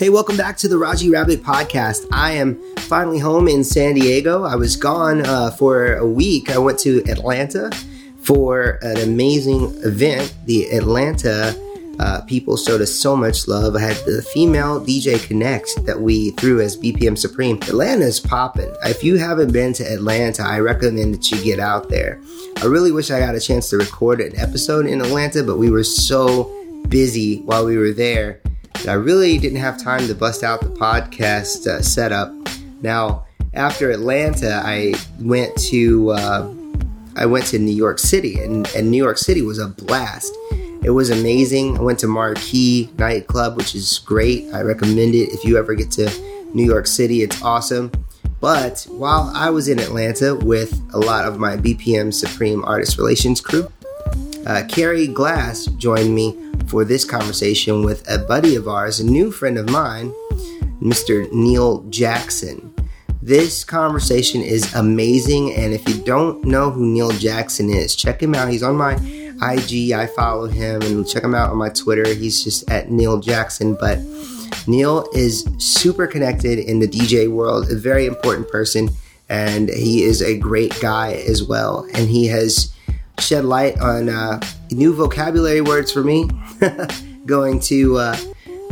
Hey, welcome back to the Raji Rabbit podcast. I am finally home in San Diego. I was gone uh, for a week. I went to Atlanta for an amazing event. The Atlanta uh, people showed us so much love. I had the female DJ Connect that we threw as BPM Supreme. Atlanta's popping. If you haven't been to Atlanta, I recommend that you get out there. I really wish I got a chance to record an episode in Atlanta, but we were so busy while we were there I really didn't have time to bust out the podcast uh, setup. Now, after Atlanta, I went to uh, I went to New York City, and, and New York City was a blast. It was amazing. I went to Marquee nightclub, which is great. I recommend it if you ever get to New York City. It's awesome. But while I was in Atlanta with a lot of my BPM Supreme Artist Relations crew, uh, Carrie Glass joined me for this conversation with a buddy of ours, a new friend of mine, Mr. Neil Jackson. This conversation is amazing, and if you don't know who Neil Jackson is, check him out. He's on my IG, I follow him, and check him out on my Twitter. He's just at Neil Jackson. But Neil is super connected in the DJ world, a very important person, and he is a great guy as well. And he has shed light on uh, new vocabulary words for me going to uh,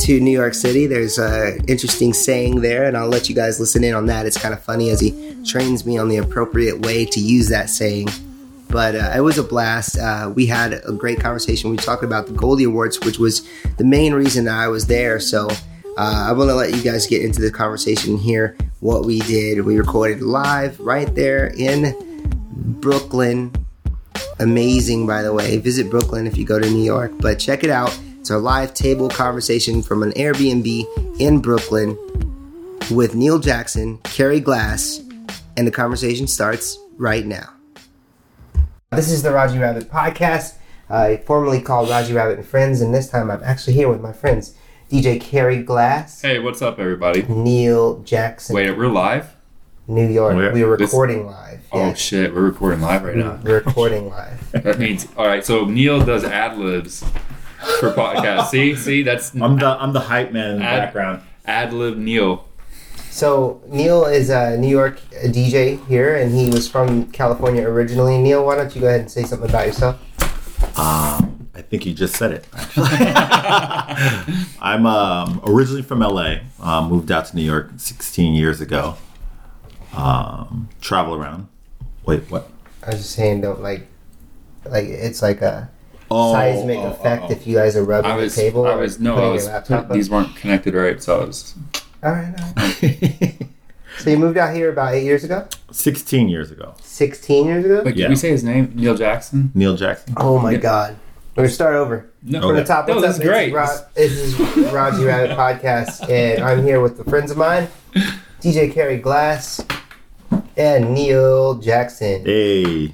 to New York City. There's an interesting saying there, and I'll let you guys listen in on that. It's kind of funny as he trains me on the appropriate way to use that saying. But uh, it was a blast. Uh, we had a great conversation. We talked about the Goldie Awards, which was the main reason that I was there. So uh, I want to let you guys get into the conversation here. what we did. We recorded live right there in Brooklyn, amazing, by the way. Visit Brooklyn if you go to New York, but check it out. It's our live table conversation from an Airbnb in Brooklyn with Neil Jackson, Carrie Glass, and the conversation starts right now. This is the Raji Rabbit podcast, uh, formerly called Raji Rabbit and Friends, and this time I'm actually here with my friends, DJ Carrie Glass. Hey, what's up, everybody? Neil Jackson. Wait, we're live? New York. Oh, we are recording this... live. Oh shit, we're recording live right now. We're recording live. that means all right. So Neil does ad libs for podcast. see, see, that's I'm the I'm the hype man in the ad, background. Ad lib Neil. So Neil is a New York DJ here, and he was from California originally. Neil, why don't you go ahead and say something about yourself? Um, I think you just said it. Actually. I'm um, originally from LA. Uh, moved out to New York 16 years ago. Um, travel around Wait, what? I was just saying, don't like, like it's like a oh, seismic oh, effect oh, if you guys are rubbing was, the table. I was no, I was. Put, these weren't connected right, so I was. All right. All right. so you moved out here about eight years ago. Sixteen years ago. Sixteen years ago. Wait, yeah. did we say his name? Neil Jackson. Neil Jackson. Oh my yeah. God. We're gonna start over. No, From the top. No, this is great. This is, Ra- this is Raji Rabbit podcast, and I'm here with the friends of mine, DJ Carrie Glass, and Neil Jackson. Hey,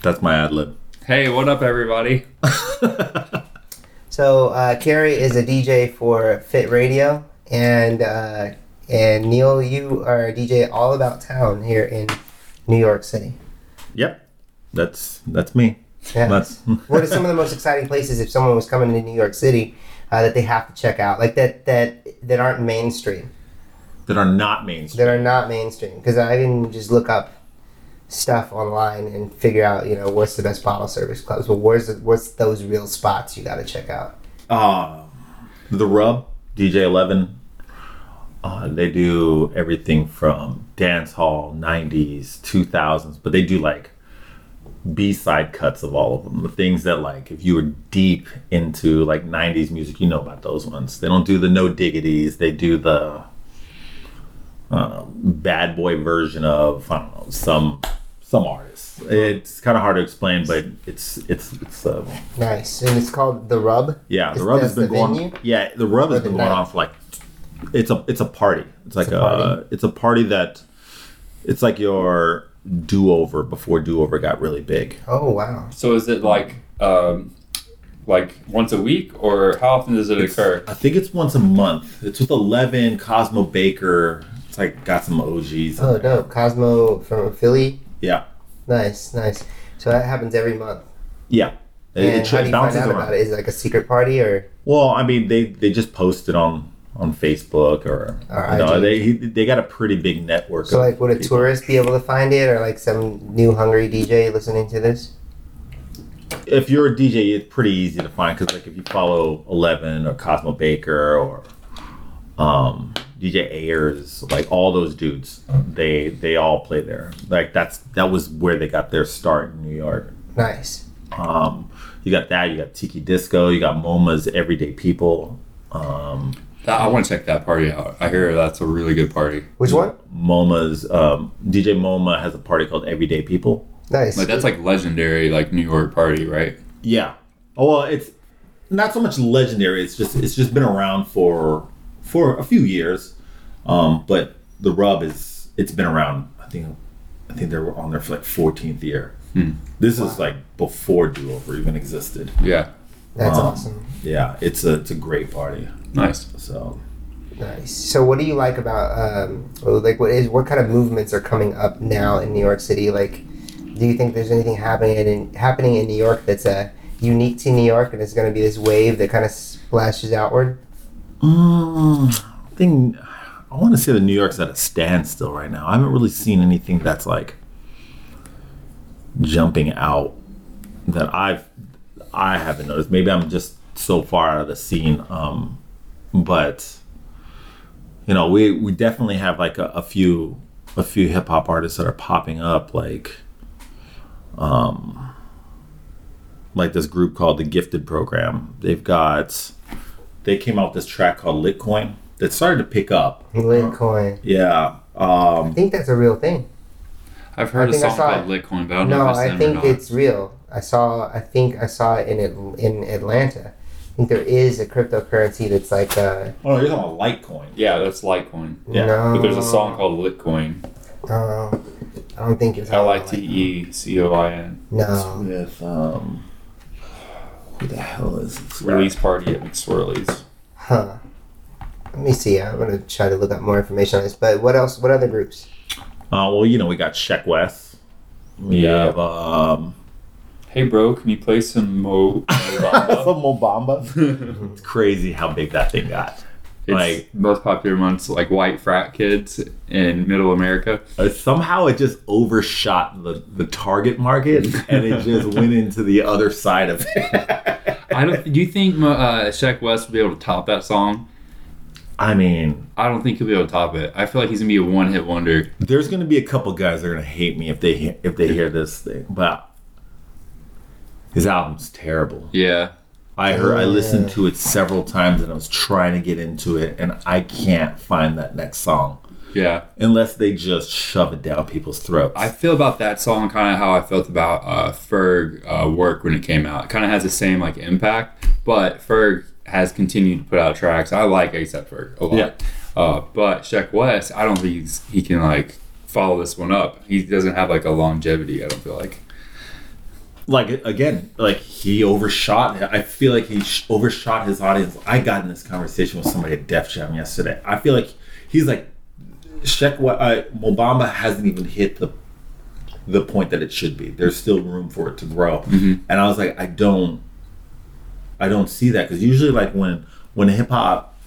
that's my ad lib. Hey, what up, everybody? so, uh, Carrie is a DJ for Fit Radio, and uh, and Neil, you are a DJ all about town here in New York City. Yep, that's that's me. Yeah. That's what are some of the most exciting places if someone was coming to New York City uh, that they have to check out, like that that that aren't mainstream? That are not mainstream. That are not mainstream because I can just look up stuff online and figure out you know what's the best bottle service clubs. But where's the, what's those real spots you got to check out? Uh, the Rub, DJ Eleven. Uh, they do everything from dance hall, '90s, 2000s, but they do like b-side cuts of all of them the things that like if you were deep into like 90s music you know about those ones they don't do the no diggities they do the uh, bad boy version of I don't know some some artists. It's kind of hard to explain, but it's it's it's uh, nice, and it's called the Rub. Yeah, the Rub has been going. Venue? Yeah, the Rub has been going on for like it's a it's a party. It's like it's a, a it's a party that it's like your do over before do over got really big. Oh wow! So is it like um, like once a week, or how often does it it's, occur? I think it's once a month. It's with Eleven, Cosmo Baker, it's like got some OGs. Oh, dope. Cosmo from Philly. Yeah. Nice, nice. So that happens every month. Yeah. And it, how do you find out around. about it? Is it like a secret party or? Well, I mean, they they just posted on on Facebook or, Or you know, they they got a pretty big network. So, like, would a people. tourist be able to find it, or like some new hungry DJ listening to this? If you're a DJ, it's pretty easy to find because like if you follow Eleven or Cosmo Baker or um, DJ Ayres, like all those dudes, they they all play there. Like that's that was where they got their start in New York. Nice. Um, you got that. You got Tiki Disco. You got MoMA's Everyday People. Um, That- I want to check that party out. I hear that's a really good party. Which one? MoMA's um, DJ MoMA has a party called Everyday People. Nice. Like that's like legendary, like New York party, right? Yeah. Oh well, it's not so much legendary. It's just it's just been around for for a few years. Um, but the rub is it's been around. I think I think they were on there for like 14th year. This is like before Do Over even existed. Yeah, That's um, awesome. Yeah, it's a it's a great party. nice. So Nice. So, what do you like about um, like what is what kind of movements are coming up now in New York City? Like, do you think there's anything happening in happening in New York that's uh, unique to New York, and it's going to be this wave that kind of splashes outward? Mm, I think I want to say that New York's at a standstill right now. I haven't really seen anything that's like jumping out that I've I haven't noticed. Maybe I'm just so far out of the scene. Um, but you know, we we definitely have like a, a few a few hip hop artists that are popping up, like um, like this group called the Gifted Program. They've got they came out with this track called Litcoin that started to pick up. Litcoin. Yeah. Um, I think that's a real thing. I've heard I a think I song saw called Litcoin, but I don't No, know if it's I them or think not. it's real. I saw. I think I saw it in At- in Atlanta. I think there is a cryptocurrency that's like uh, oh, you're talking about Litecoin. yeah, that's Litecoin. Yeah, no. But there's a song called Litcoin. Uh, I don't think it's L I T E C O I N. No. With um, who the hell is this? guy? Release party at McSwirly's. Huh. Let me see. I'm gonna try to look up more information on this. But what else? What other groups? Uh, well, you know, we got Sheck West. We Yeah. have um, Hey, bro, can you play some Mo? Mo some Mo Bamba. it's crazy how big that thing got. It's Like- most popular amongst like white frat kids in Middle America. Uh, somehow it just overshot the, the target market and it just went into the other side of it. I don't. Do you think uh, Sheck West will be able to top that song? I mean, I don't think he'll be able to top it. I feel like he's gonna be a one-hit wonder. there's to be a couple guys that are to hate me if they he- if they hear this thing, but his album's terrible. Yeah, I heard I listened to it several times and I was trying to get into it and I can't find that next song yeah. unless they just shove it down people's throats. I feel about that song kind of how I felt about uh, Ferg uh, work when it came out. It kind of has the same like impact, but Ferg has continued to put out tracks. I like ASAP Ferg a lot. Yeah. Uh, but Sheck West, I don't think he's, he can like follow this one up. He doesn't have like a longevity. I don't feel like. like again, like he overshot. I feel like he sh- overshot his audience. I got in this conversation with somebody at Def Jam yesterday. I feel like he's like, Sheck, what uh, Mo Bamba hasn't even hit the the point that it should be. There's still room for it to grow. And I was like, I don't, I don't see that because usually, like when when hip hop,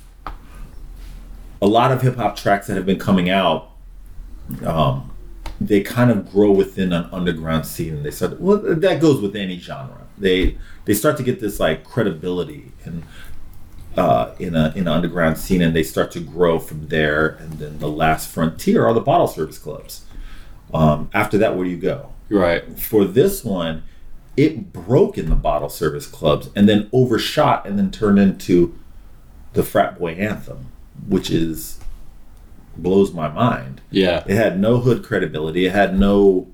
a lot of hip hop tracks that have been coming out, um, they kind of grow within an underground scene and they start well that goes with any genre they they start to get this like credibility and uh, in a in an underground scene and they start to grow from there and then the last frontier are the bottle service clubs um, after that where do you go right. for this one it broke in the bottle service clubs and then overshot and then turned into the frat boy anthem which is blows my mind Yeah. it had no hood credibility. It had no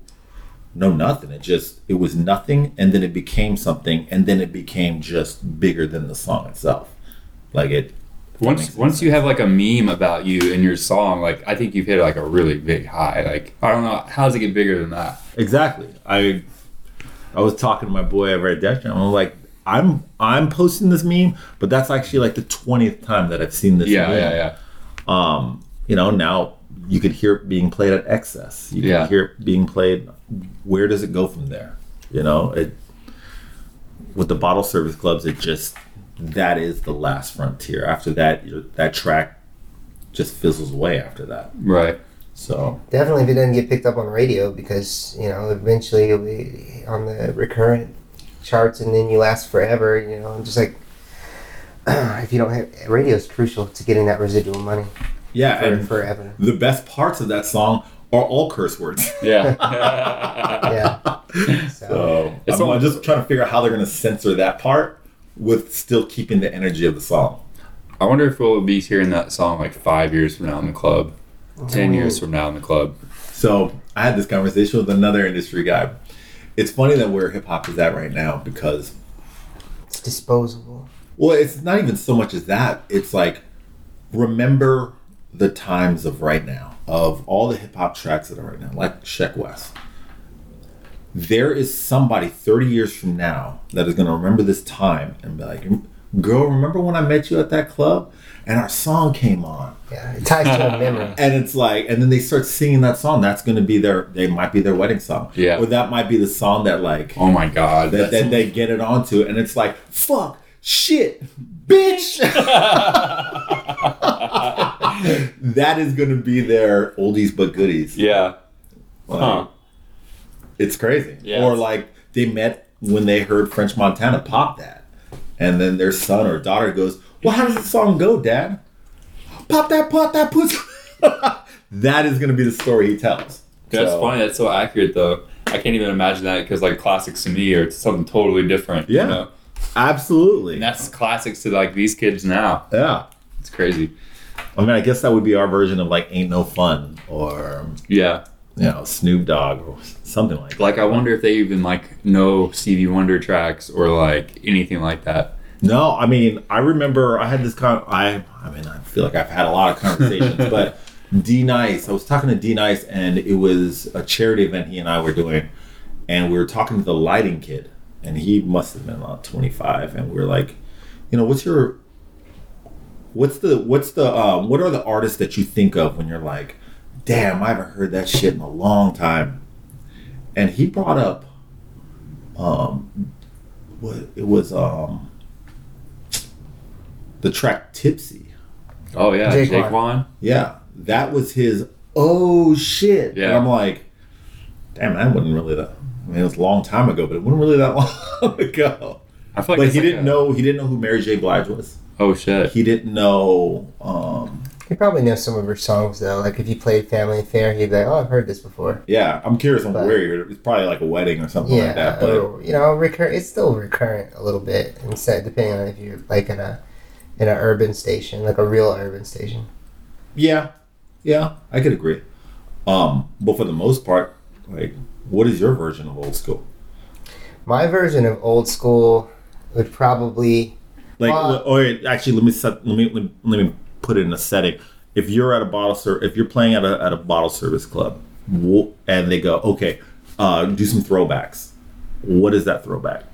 no nothing. It just it was nothing and then it became something and then it became just bigger than the song itself. Like it Once once you have like a meme about you in your song, like I think you've hit like a really big high. Like I don't know how does it get bigger than that? Exactly. I I was talking to my boy over at Def Jam. I'm like I'm I'm posting this meme, but that's actually like the twentieth time that I've seen this Yeah, meme. yeah, yeah. Um, you know, now you could hear it being played at excess. You Yeah. can hear it being played. Where does it go from there? You know, it with the bottle service clubs, it just that is the last frontier. After that, that track just fizzles away after that. Right. So Definitely if it doesn't get picked up on radio because, you know, eventually it'll be on the recurrent charts and then you last forever, you know, I'm just like if you don't have radio is crucial to getting that residual money yeah, for and forever. the best parts of that song are all curse words. Yeah. Yeah. So, So It's I'm just trying to figure out how they're going to censor that part with still keeping the energy of the song. I wonder if we'll be hearing that song like five years from now in the club, ten oh. years from now in the club. So I had this conversation with another industry guy. It's funny that where hip hop is at right now because it's disposable. Well, it's not even so much as that. It's like remember the times of right now, of all the hip hop tracks that are right now, like Sheck West. There is somebody 30 years from now that is going to remember this time and be like, girl, remember when I met you at that club and our song came on? Yeah. It ties to a memory. And it's like, and then they start singing that song. That's going to be their, they might be their wedding song. Yeah. Or that might be the song that like, Oh my god. that, that they get it onto, and it's like, fuck, shit, bitch. that is going to be their oldies but goodies. yeah. Like, Huh. It's crazy. Yeah. Or like they met when they heard French Montana pop that, and then their son or daughter goes, "Well, how does the song go, Dad? Pop that, pop that pussy." that is going to be the story he tells. That's So- funny. That's so accurate, though. I can't even imagine that because like classics to me are something totally different. Yeah. You know? Absolutely. And that's classics to like these kids now. yeah. It's crazy. I mean, I guess that would be our version of like "Ain't No Fun" or Yeah. You know, Snoop Dogg or something like that. Like I wonder if they even like know Stevie Wonder tracks or like anything like that. No, I mean, I remember I had this con. I, I mean, I feel like I've had a lot of conversations, but D Nice. I was talking to D Nice, and it was a charity event he and I were doing, and we were talking to the lighting kid, and he must have been about twenty five, and we were like, you know, what's your, what's the, what's the, um, what are the artists that you think of when you're like, damn, I haven't heard that shit in a long time, and he brought up, um, what it was, um the track Tipsy. Oh yeah, J-Kwon. J-Kwon. Yeah, that was his oh shit. And Yeah. I'm like, damn, that wasn't really that. I mean, it was a long time ago, but it wasn't really that long ago. I feel like But he like didn't a- know. He didn't know who Mary J. Blige was. Oh shit. He didn't know. Um, He probably knows some of her songs though. Like if you played Family Affair, he'd be like, "Oh, I've heard this before." yeah, I'm curious on But- where you're. It's probably like a wedding or something Yeah, like that. But or, you know, recur. It's still recurrent a little bit, instead depending on if you're like in a in an urban station, like a real urban station. yeah, yeah, I could agree. Um, but for the most part, like, what is your version of old school? My version of old school would probably Like, Uh, or actually, let me set, let me let me, let me put it in a setting. If you're at a bottle ser- if you're playing at a at a bottle service club, and they go, okay, uh, do some throwbacks. What is that throwback?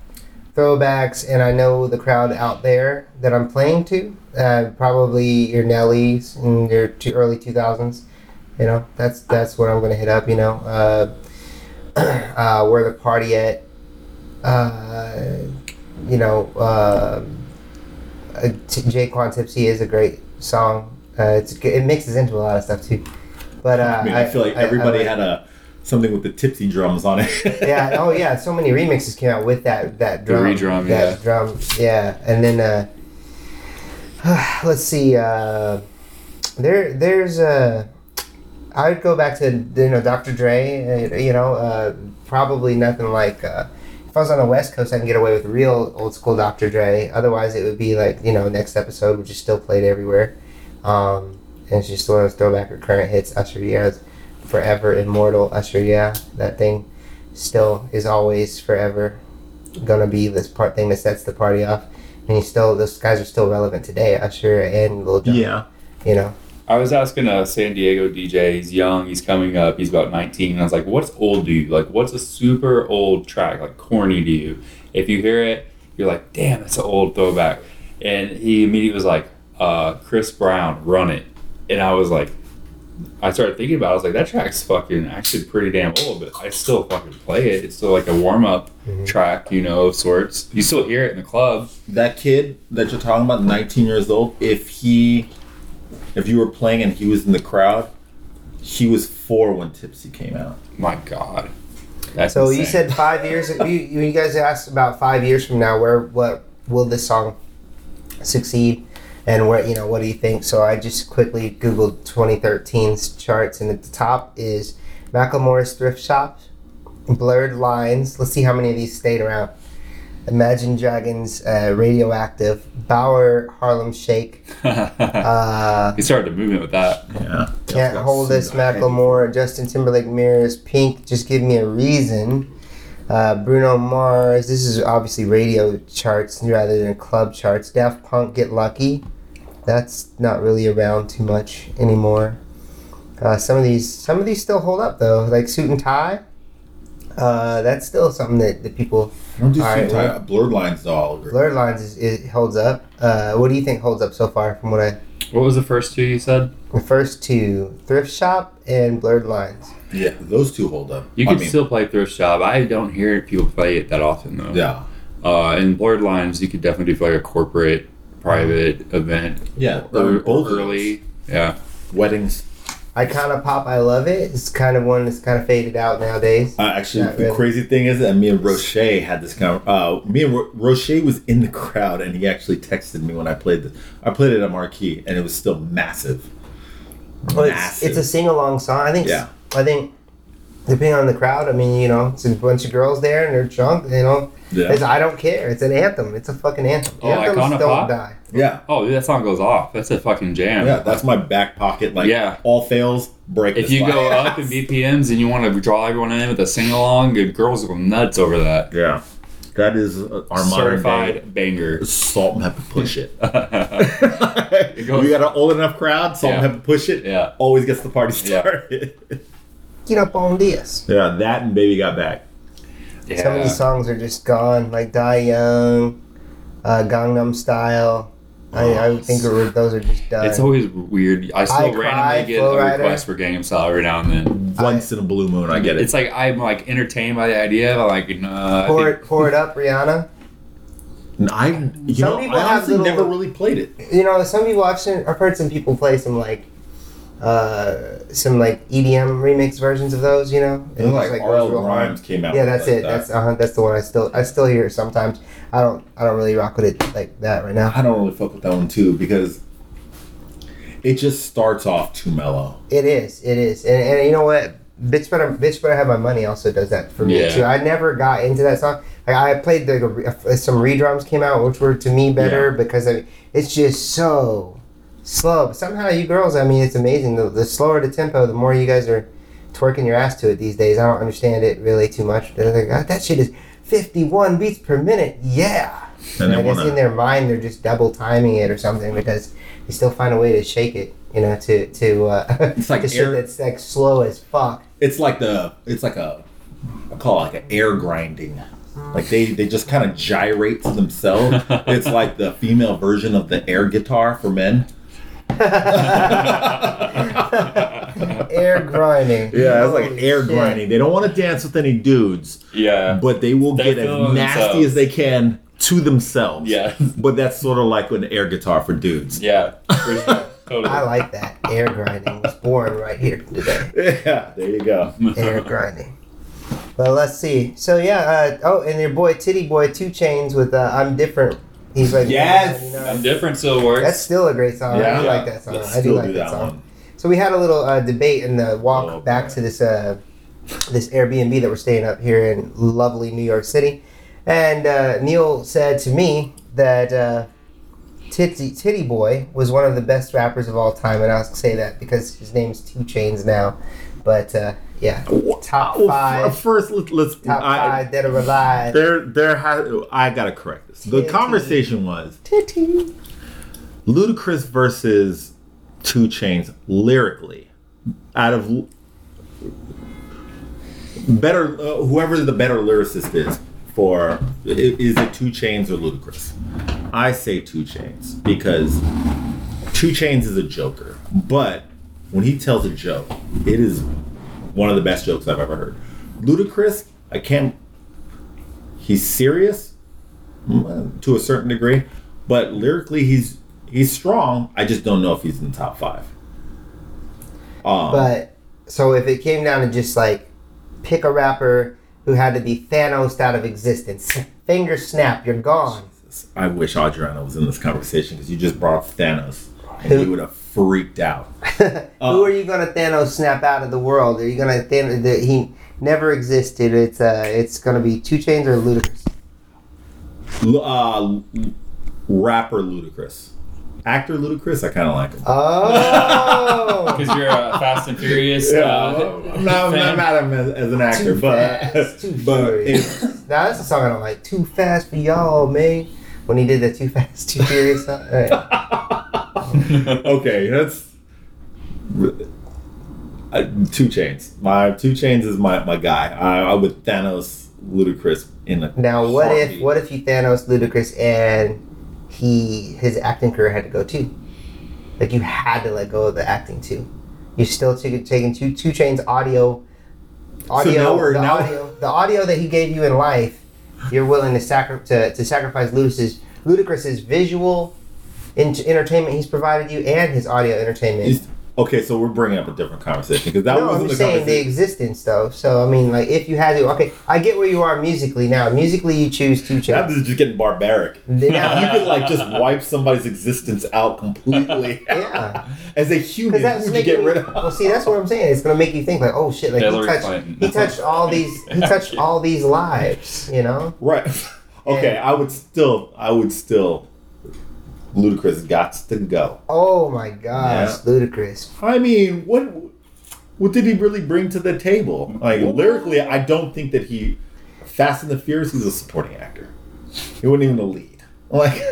throwbacks, and I know the crowd out there that I'm playing to. Uh, probably your Nellies in your early 2000s. You know, that's that's what I'm gonna hit up. You know, uh, uh, where the party at. Uh, you know, uh, J-Kwon Tipsy is a great song. Uh, it's it mixes into a lot of stuff too. But uh, I mean, I, feel like everybody like- had a something with the tipsy drums on it. yeah. Oh, yeah. So many remixes came out with that that The drum. re-drum, that yeah. drum. Yeah, and then uh, let's see. Uh, there, there's a. I would go back to you know Dr. Dre. Uh, you know, uh, probably nothing like. I was on the West Coast, I can get away with real old school Dr. Dre. Otherwise, it would be like you know next episode, which is still played everywhere. Um, and it's just one of those throwback or current hits. Usher, yeah, forever immortal. Usher, yeah, that thing still is always forever gonna be this part thing that sets the party off. And he's still those guys are still relevant today. Usher and Lil Jon. yeah, you know. I was asking a San Diego DJ. He's young. He's coming up. He's about 19. And I was like, "What's old to you? Like, what's a super old track? Like corny to you? If you hear it, you're like, damn, that's an old throwback." And he immediately was like, uh, "Chris Brown, Run It." And I was like, I started thinking about. it. I was like, that track's fucking actually pretty damn old, but I still fucking play it. It's still like a warm up track, you know, of sorts. You still hear it in the club. That kid that you're talking about, 19 years old, if he, if you were playing and he was in the crowd, he was four when Tipsy came out. My God, that's So you said five years. you, you guys asked about five years from now. Where what will this song succeed, and where you know what do you think? So I just quickly googled 2013's charts, and at the top is Macklemore's Thrift Shop, Blurred Lines. Let's see how many of these stayed around. Imagine Dragons, uh, Radioactive, Baauer, Harlem Shake, uh, he started a movement with that. Yeah. Can't Hold This, Macklemore, Justin Timberlake, Mirrors, Pink, Just Give Me a Reason, uh, Bruno Mars. This is obviously radio charts rather than club charts. Daft Punk, Get Lucky. That's not really around too much anymore. Uh, some of these, some of these still hold up though, like Suit and Tie. Uh, that's still something that, that people. Don't do All right, suit tie. Blurred lines to all over. Blurred Lines is, it holds up. Uh, what do you think holds up so far from what I? What was the first two you said? The first two, Thrift Shop and Blurred Lines. Yeah, those two hold up. You I can mean, still play Thrift Shop. I don't hear people play it that often though. Yeah. Uh, and Blurred Lines, you could definitely do for like a corporate, private event. Yeah. Or, or early. Yeah. Weddings. Icona Pop, I love it. It's kind of one that's kind of faded out nowadays. Uh, actually, Not the really. crazy thing is that me and Roche had this kind of. Uh, me and Ro- Roche was in the crowd, and he actually texted me when I played the. I played it at Marquee, and it was still massive. Well, it's, Massive. it's a sing along song. I think. Yeah. I think depending on the crowd, I mean, you know, it's a bunch of girls there and they're drunk. You know, Yeah. it's, I don't care. It's an anthem. It's a fucking anthem. Oh, Anthems Icona don't Pop? die. Yeah. Oh, dude, that song goes off. That's a fucking jam. Yeah, that's my back pocket. Like, Yeah. all fails, break. If this you go line. up in BPMs and you want to draw everyone in with a sing along, the girls go nuts over that. yeah, that is uh, our modern Certified banger. salt and pepper push it. yeah. goes- we got an old enough crowd. Salt and Yeah. pepper push it. Yeah, always gets the party Yeah. Started. Get up on this. yeah, that and baby got back. Some of these songs are just gone, like Die Young, uh, Gangnam Style. I, I think those are just done. It's always weird. I still I randomly Cry, get a Rider. request for Gangnam Style every now and then. Once in a blue moon, I get it. It's like I'm like entertained by the idea, but like nah, pour it, pour it up, Rihanna. I, you Some know, people I have honestly little- never really played it. You know, some people I've seen, I've heard some people play some like, uh, some like EDM remix versions of those. You know, like, goes R.L. hard. Rhymes came out. Yeah, that's like it. that. That's uh, that's the one I still I still hear sometimes. I don't I don't really rock with it like that right now. I don't really fuck with that one too because it just starts off too mellow. It is, it is, and, and you know what? Bitch better, bitch better have my money. Also does that for me Yeah. too. I never got into that song. Like I played the some redrums came out, which were to me better because I, it's just so slow. But somehow you girls, I mean, it's amazing. The, the slower the tempo, the more you guys are twerking your ass to it these days. I don't understand it really too much. They're like, "Ah, that shit is fifty one beats per minute. Yeah. And I guess wanna- in their mind they're just double timing it or something because they still find a way to shake it, you know, to to uh, It's like to shit air- that's like slow as fuck. It's like the it's like a I call it like an air grinding. Like they they just kind of gyrate to themselves. it's like the female version of the air guitar for men. Air grinding. Yeah, it's like Holy air shit. grinding. They don't want to dance with any dudes, yeah, but they will They get as nasty themselves. as they can to themselves. Yeah. But that's sort of like an air guitar for dudes. yeah, for sure. totally. I like that. Air grinding was born right here today. Yeah, there you go. Air grinding. Well, let's see. So yeah. Uh, oh, and your boy Titty Boy 2 Chainz with uh, "I'm Different." He's like, Yes! you know, I'm different still works. That's still a great song. Yeah. I do like that song. Let's I do still like do that, that song. one. So we had a little uh, debate in the walk Oh, back boy. to this uh, this Airbnb that we're staying up here in lovely New York City, and uh, Neil said to me that uh, Titty Titty Boy was one of the best rappers of all time, and I'll say that because his name's 2 Chainz now. But uh, yeah, top five, First, let, let's. top I, five dead or alive. There, there has. I gotta correct this. The Titty. conversation was Titty. Ludacris versus 2 Chainz lyrically. Out of better, uh, whoever the better lyricist is for, is it 2 Chainz or Ludacris? I say 2 Chainz because 2 Chainz is a joker, but when he tells a joke, it is one of the best jokes I've ever heard. Ludacris, I can't. He's serious mm, to a certain degree, but lyrically he's he's strong. I just don't know if he's in the top five. Um, But so if it came down to just like pick a rapper who had to be Thanos out of existence, finger snap, you're gone. I wish Adriana was in this conversation because you just brought up Thanos, and he would have freaked out. who are you gonna Thanos snap out of the world? Are you gonna Thanos? The, he never existed. It's uh, it's gonna be 2 Chainz or Ludacris. L- uh, rapper Ludacris, actor Ludacris. I kind of like him. Oh, Because you're a Fast and Furious. Yeah, uh, I'm not, I'm not mad at him as, as an actor, Too but fast, too but furious. it, now that's a song I don't like. Too fast for y'all, man. When he did the Too Fast, Too Furious song. Alright. okay, that's uh, 2 Chainz. My 2 Chainz is my my guy. I, I would Thanos Ludacris in a Now, what if what if you Thanos Ludacris and he his acting career had to go too? Like you had to let go of the acting too. You're still taking taking two 2 Chainz audio, audio, now we're- the now- audio, the audio that he gave you in life. You're willing to sacri- to, to sacrifice Ludacris's Ludacris's visual in- entertainment he's provided you and his audio entertainment. Is- okay, so we're bringing up a different conversation because that no, I'm wasn't the just saying the existence though. So I mean, like if you had to, okay, I get where you are musically now. Musically, you choose two Now chains. this just getting barbaric. Now, You could like just wipe somebody's existence out completely. yeah. As a human, Because that's who would you get me, rid of? well. See, that's what I'm saying. It's gonna make you think like, oh shit, like he touched, Clinton. he touched all these, he touched all these lives. You know? Right. Okay, I would still, I would still. Ludacris got to go. Oh my gosh, Ludacris! I mean, what what did he really bring to the table? Like lyrically, I don't think that he Fast and the Furious. He's a supporting actor. He wasn't even the lead. Like,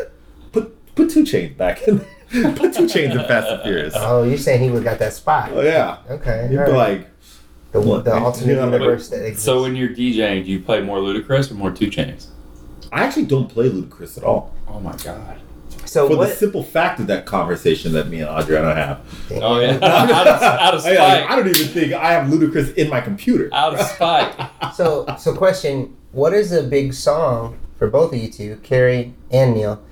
put put 2 Chainz back in. put 2 Chainz in Fast and Furious. Oh, you're saying he would got that spot? Oh yeah, Okay, you'd all be right. like, the, look, the you alternate know, universe that exists. So when you're DJing, do you play more Ludacris or more 2 Chainz? I actually don't play Ludacris at all. Oh my god. So For what? the simple fact of that conversation that me and Adriana have. Oh yeah. out, of, out of I, spite. I don't even think I have Ludacris in my computer. Out of spite. So, so question: What is a big song for both of you two, Carrie and Neil?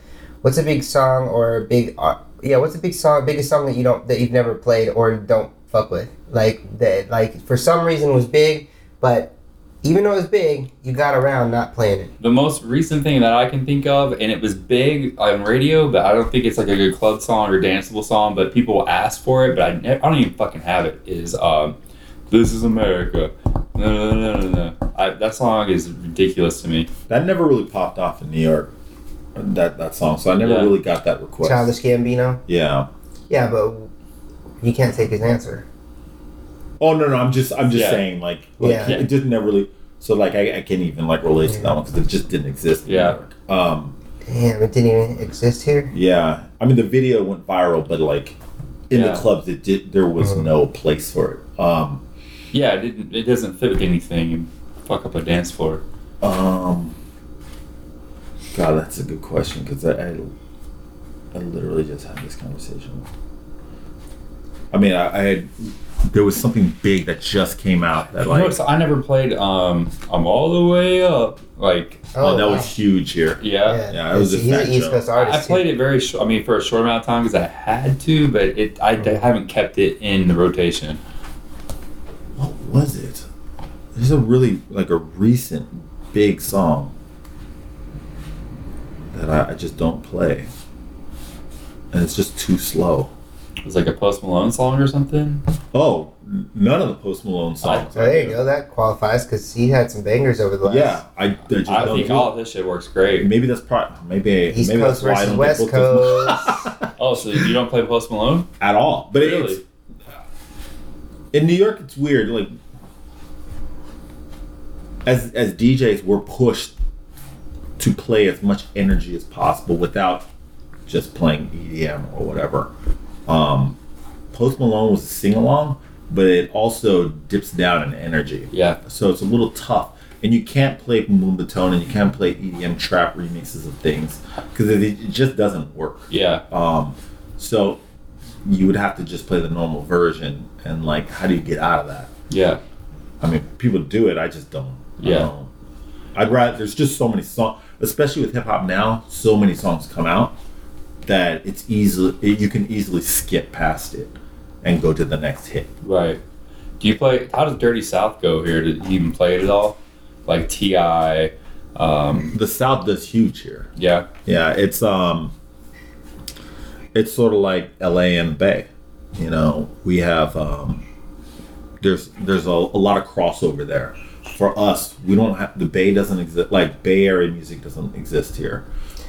What's a big song or a big, uh, yeah? What's a big song, biggest song that you don't that you've never played or don't fuck with? Like that, like for some reason was big, but even though it was big, you got around not playing it. The most recent thing that I can think of, and it was big on radio, but I don't think it's like a good club song or danceable song, but people will ask for it, but I, ne- I don't even fucking have it, is um, This is America. No, no, no, no, no. I, that song is ridiculous to me. That never really popped off in New York. That that song, so I never Yeah. really got that request. Childish Gambino. Yeah. Yeah, but you can't take his answer. Oh no no, I'm just I'm just Yeah. saying like, like Yeah. it didn't never really. So like I, I can't even like relate to that one because it just didn't exist. Yeah. Um. Damn, it didn't even exist here. Yeah. I mean the video went viral, but like in Yeah. the clubs it did. There was Mhm. no place for it. Um. Yeah, it, didn't, it doesn't fit with anything and fuck up a dance floor. Um. God, that's a good question because I, I, I literally just had this conversation. I mean, I, I had there was something big that just came out that You like notice I never played um, I'm All the Way Up. Like, oh, that wow. was huge here. yeah. Yeah, it was a he's an East show. Coast I artist. played it very short. I mean, for a short amount of time because I had to, but it I, I haven't kept it in the rotation. What was it? There's a really like a recent big song that I, I just don't play, and it's just too slow. It was like a Post Malone song or something. Oh, none of the Post Malone songs. Oh, there you go. That qualifies because he had some bangers over the last. Yeah, I, I just I don't think do all of this shit works great. Maybe that's part. Maybe East maybe Coast that's why I versus don't West get booked as much Oh, so you don't play Post Malone? at all. But Really? it's in New York. It's weird. Like as as DJs, we're pushed to play as much energy as possible without just playing EDM or whatever. Um, Post Malone was a sing along, but it also dips down in energy. Yeah. So it's a little tough. And you can't play Moombahton and you can't play EDM trap remixes of things because it, it just doesn't work. Yeah. Um, so you would have to just play the normal version, and like, how do you get out of that? Yeah. I mean, people do it. I just don't. Yeah. don't. I'd rather. There's just so many songs, especially with hip hop now. So many songs come out that it's easily you can easily skip past it and go to the next hit. Right. Do you play? How does Dirty South go here? Did you even play it at all? Like Ti. Um, The South does huge here. yeah. Yeah, it's um, it's sort of like L.A. and Bay. You know, we have um, there's there's a, a lot of crossover there. For us, we don't have the Bay doesn't exist. Like Bay Area music doesn't exist here.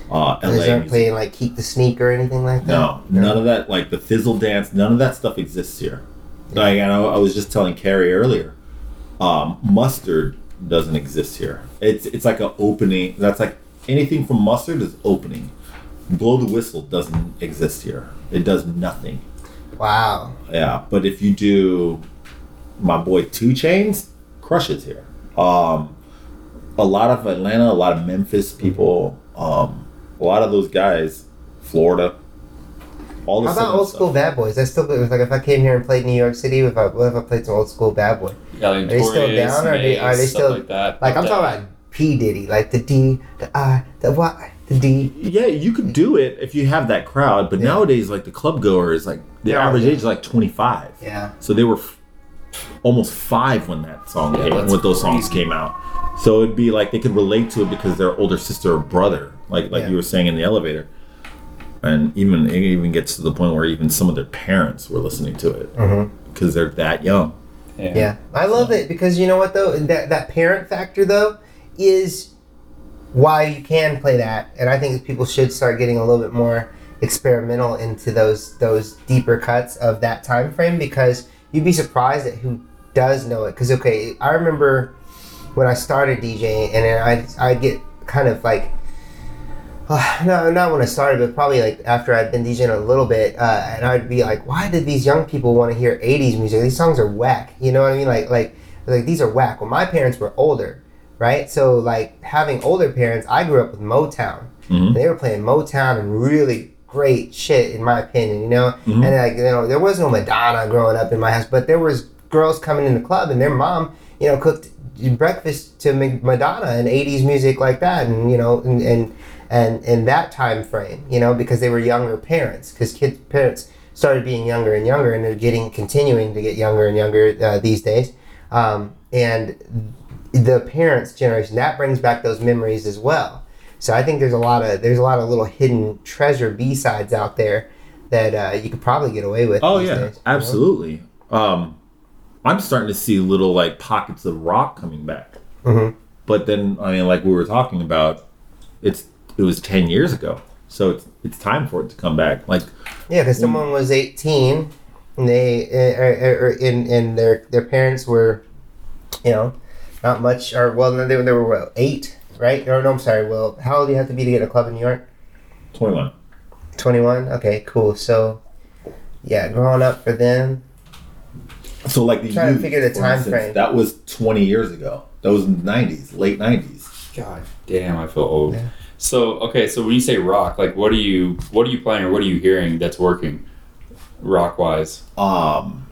Uh, L.A. aren't playing like Keak da Sneak or anything like that? no, none of that. Like the Fizzle dance, none of that stuff exists here. Like I know, I was just telling Carrie earlier, um, mustard doesn't exist here. It's it's like an opening. That's like anything from mustard is opening. Blow the whistle doesn't exist here. It does nothing. Wow. Yeah, but if you do my boy 2 Chainz, crushes here. Um, a lot of Atlanta, a lot of Memphis people, um, a lot of those guys, Florida. All the How about old stuff. school bad boys? I still it was like if I came here and played New York City, if I what if I played some old school bad boy? Yeah, like Are they still down, or are they- are they still- like that? Like I'm But, talking about P Diddy, like the D, the I, the Y, the D. Yeah, you could do it if you have that crowd, but Yeah. nowadays, like the club goer is like the Yeah. average age is like 25. Yeah. So they were f- almost five when that song Yeah, came, when those songs came out. So it'd be like they could relate to it because their older sister or brother, like like Yeah. you were saying in the elevator, and even it even gets to the point where even some of their parents were listening to it mm-hmm. because they're that young. Yeah. Yeah, I love it because you know what though that that parent factor though is why you can play that, and I think people should start getting a little bit more experimental into those those deeper cuts of that time frame because you'd be surprised at who does know it. Because okay, I remember when I started DJing, and then I I get kind of like. no, not when I started, but probably like after I'd been DJing a little bit, uh, and I'd be like, "Why did these young people want to hear '80s music? These songs are whack." You know what I mean? Like, like, like these are whack. Well, my parents were older, right? So, like, having older parents, I grew up with Motown. Mhm. They were playing Motown and really great shit, in my opinion. You know, Mhm. and like, you know, there was no Madonna growing up in my house, but there was girls coming in the club, and their mom, you know, cooked breakfast to Madonna and '80s music like that, and you know, and and and in that time frame, you know, because they were younger parents, because kids parents started being younger and younger, and they're getting continuing to get younger and younger uh, these days, um, and the parents' generation that brings back those memories as well. So I think there's a lot of there's a lot of little hidden treasure B sides out there that uh, you could probably get away with. Oh yeah, days, know? absolutely. Um, I'm starting to see little like pockets of rock coming back. Mhm. But then, I mean, like we were talking about, it's it was ten years ago, so it's it's time for it to come back. Like, Yeah, because someone was 18, and they uh, uh, uh, and and their their parents were, you know, not much. Or well, no, they, were- they were what, eight, right? Or no, I'm sorry. Well, how old do you have to be to get a club in New York? twenty one. 21. Okay, cool. So, yeah, growing up for them. So like the Trying to figure the time instance, frame. That was twenty years ago. That was nineties, late nineties. God damn, I feel old. Yeah. So okay, so when you say rock, like what are you what are you playing or what are you hearing that's working, rock wise? Um,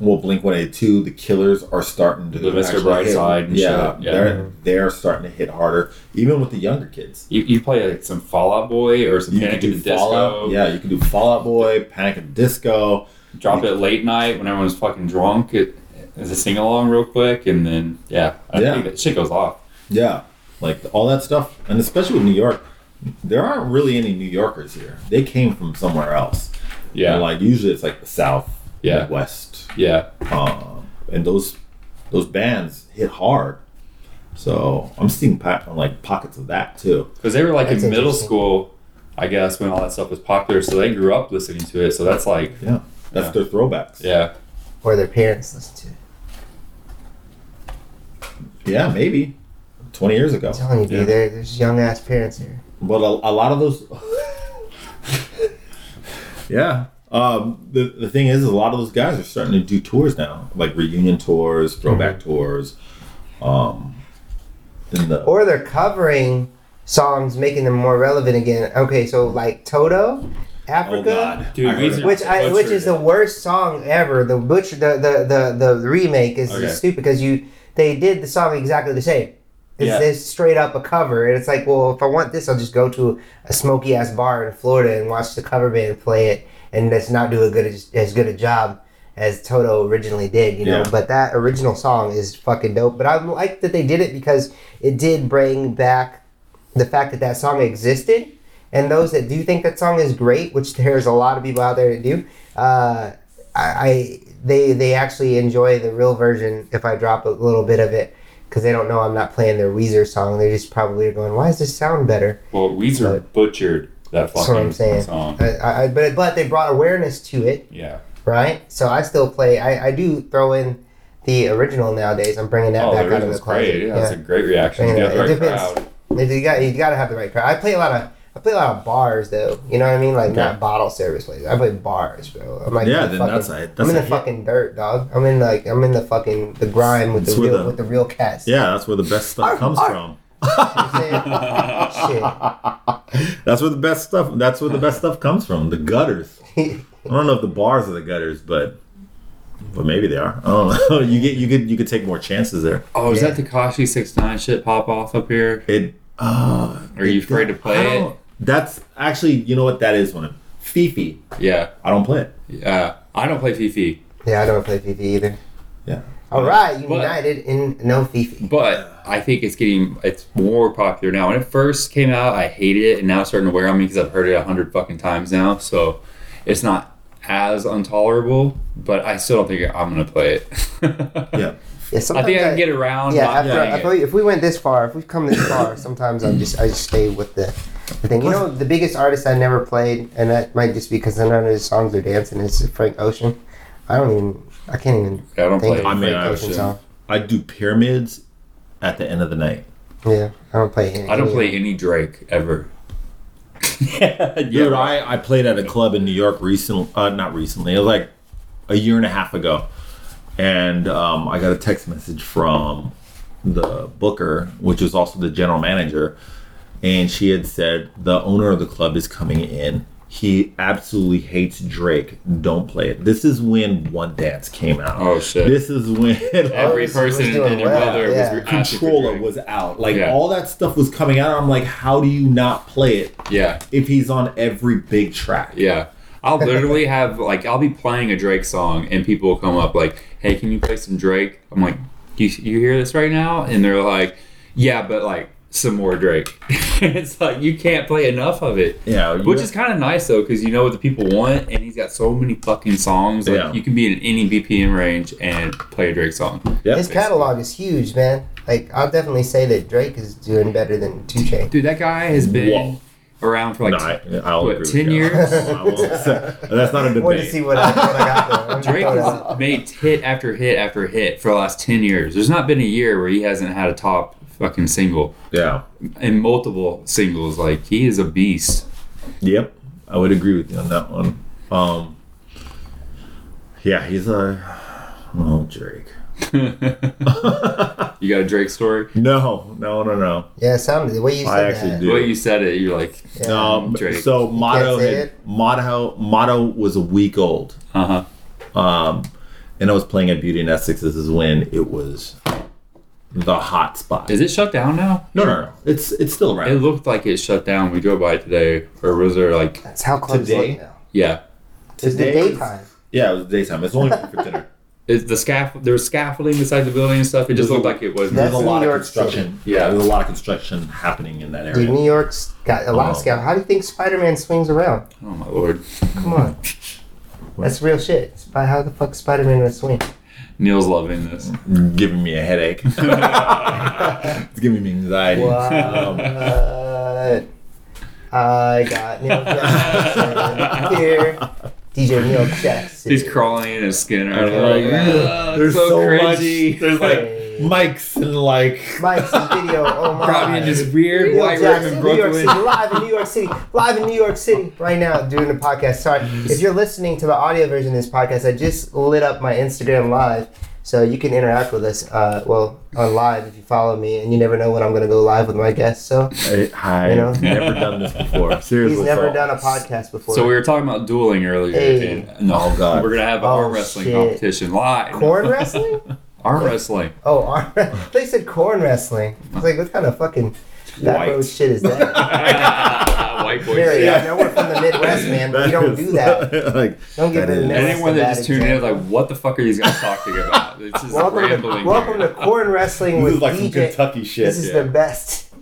well, Blink One Eighty Two, the Killers are starting to The Mr. Brightside hit- yeah, yeah. they're they're starting to hit harder, even with the younger kids. You, you play like some Fall Out Boy or some You Panic can at the Disco. Yeah. You can do Fall Out Boy, Panic at the Disco. Drop it late night when everyone's fucking drunk. It, as a sing along real quick, and then yeah, I Yeah. think that shit goes off. Yeah, like all that stuff, and especially with New York, there aren't really any New Yorkers here. They came from somewhere else. Yeah, And, like usually it's like the South, Yeah. Midwest, yeah, um, and those those bands hit hard. So I'm seeing pa- like pockets of that too. because they were like That's in middle school, I guess, when all that stuff was popular. So they grew up listening to it. So that's like, Yeah, that's Yeah. their throwbacks. yeah, Or their parents listen to it. Yeah, maybe twenty years ago. I'm telling you, dude, Yeah. there, there's young ass parents here. But a, a lot of those. yeah. Um, the, the thing is, is, a lot of those guys are starting to do tours now, like reunion tours, throwback tours. Um, in the Or they're covering songs, making them more relevant again. Okay, so like Toto, Africa. Oh God, Dude, I heard Weezer- it. Which I, which is the worst song ever. The butcher, the the the, the remake is Okay. stupid because you they did the song exactly the same. It's, Yeah. it's straight up a cover, and it's like, well, if I want this, I'll just go to a smoky ass bar in Florida and watch the cover band play it, and let's not do a good as, as good a job as Toto originally did, you know. Yeah. But that original song is fucking dope. But I like that they did it because it did bring back the fact that that song existed, and those that do think that song is great, which there's a lot of people out there that do. Uh, I, I they they actually enjoy the real version if I drop a little bit of it because they don't know I'm not playing their Weezer song. They just probably are going, "Why does this sound better?" Well, Weezer butchered that That's what I'm fucking saying. song. I, I, but but they brought awareness to it, Yeah. right? So I still play. I, I do throw in the original nowadays. I'm bringing that Oh, back out of the closet. great. Yeah, that's a great reaction. You it- got the right depends. crowd. You got you got to have the right crowd. I play a lot of I play a lot of bars though. You know what I mean? Like not bottle service places. I play bars, bro. I'm like Yeah, the then fucking- that's a- that's I'm in the hit. fucking dirt, dog. I'm in like I'm in the fucking the grind with the That's where real the- with the real cats. Yeah, that's where the best stuff Arf, comes arf. from. I'm? That's where the best stuff. That's where the best stuff comes from. The gutters. I don't know if the bars are the gutters, but but maybe they are. I don't know. you get you could you could take more chances there. Oh, is Yeah. that Tekashi Six Nine shit pop off up here? It. Uh, Are you afraid to play it? Don't- That's actually you know what that is one. FEFE. Yeah. I don't play it. Yeah. I don't play FEFE, yeah, I don't play FEFE either. Yeah. All right, But- united in no FEFE. but I think it's getting it's more popular now. When it first came out, I hated it, and now it's starting to wear on me because I've heard it a hundred fucking times now. So it's not as intolerable, but I still don't think I'm gonna play it. Yeah. Yeah, I sometimes think I can get around. Yeah, after playing if it. we, if we went this far, if we've come this far, sometimes I just I just stay with the, the thing. You know, the biggest artist I never played, and that might just be because none of his songs are dancing. Is Frank Ocean. I don't even. I can't even. Yeah, I don't think play of I a mean, Frank I Ocean song. I do pyramids at the end of the night. Yeah, I don't play. Any, I don't play any Drake ever. Dude, I, I played at a club in New York recently. Uh, not recently. It was like a year and a half ago, and um, I got a text message from the booker, which was also the general manager, and she had said the owner of the club is coming in. He absolutely hates Drake. Don't play it. This is when One Dance came out. Oh, shit. This is when Every was- was person doing and their well, mother yeah. was asking Controlla was out. Like Yeah. all that stuff was coming out. I'm like, how do you not play it Yeah, if he's on every big track? yeah. I'll literally have like I'll be playing a Drake song and people will come up like, "Hey, can you play some Drake?" I'm like, "You you hear this right now?" And they're like, "Yeah, but like some more Drake." it's like you can't play enough of it. Yeah, Which you- is kind of nice though, because you know what the people want, and he's got so many fucking songs. Like Yeah. you can be in any BPM range and play a Drake song. Yep. His catalog is huge, man. Like I'll definitely say that Drake is doing better than 2 Chainz. Dude, that guy has been Whoa. around for like no, I, what, 10 years? I won't say- That's not a I wanted to debate. see what I, what I got there. Drake gonna throw that out. has made hit after hit after hit for the last 10 years. There's not been a year where he hasn't had a top fucking single yeah. and multiple singles. Like, he is a beast. Yep. I would agree with you on that one. Um. Yeah, he's a. Oh, Drake. You got a Drake story? No, no, no, no. Yeah, it sounded the way you said I actually that. do. The way you said it, you're like, Yeah. Um, Drake. so Motto had. Motto Motto was a week old. uh huh. Um, and I was playing at Beauty and Essex. This is when it was the hot spot. Is it shut down now? no, no, no. It's it's still right. It looked like it shut down. We drove by it today. Or was there like, That's how clubs Today? look now. yeah. It's the Today was- daytime. Yeah, it was daytime. It's only for dinner. Is the scaff there was scaffolding beside the building and stuff? It just looked like it was. There's That's a lot New of York construction. City. Yeah, there's a lot of construction happening in that Dude, area. New York's got a lot of Oh. scale. How do you think Spider Man swings around? Oh my lord. Come on. That's real shit. It's by how the fuck Spider Man would swing. Neil's loving this. giving me a headache. it's giving me anxiety. Um, What? I got Neil Jackson here. DJ Neil Jackson. He's crawling in his skin. Right Like, now. there's so, much. There's like mics and like Mics and video. Oh my. God! Probably in this weird Neil white room Jackson, in New York Brooklyn. City, live in New York City, live in New York City right now doing the podcast. Sorry, if you're listening to the audio version of this podcast, I just lit up my Instagram live, so you can interact with us. Uh, well, on live if you follow me, and you never know when I'm going to go live with my guests. So I, I've You know? never done this before. Seriously, he's never so- done a podcast before. So we were talking about dueling earlier. Hey. And, no, Oh, God. we're gonna have a Oh, arm wrestling shit. competition live. corn wrestling? Arm wrestling. Oh, arm, they said corn wrestling. I was like, what kind of fucking back road shit is that? White boy. Very, shit. I know we're from the Midwest, man, but we don't do that. like Don't give that it a is- minute. Anyone that just tuned in is like, what the fuck are these guys talking about? It's just Welcome rambling. to, welcome to corn wrestling This with is like some DJ. Kentucky shit. This is yeah. the best,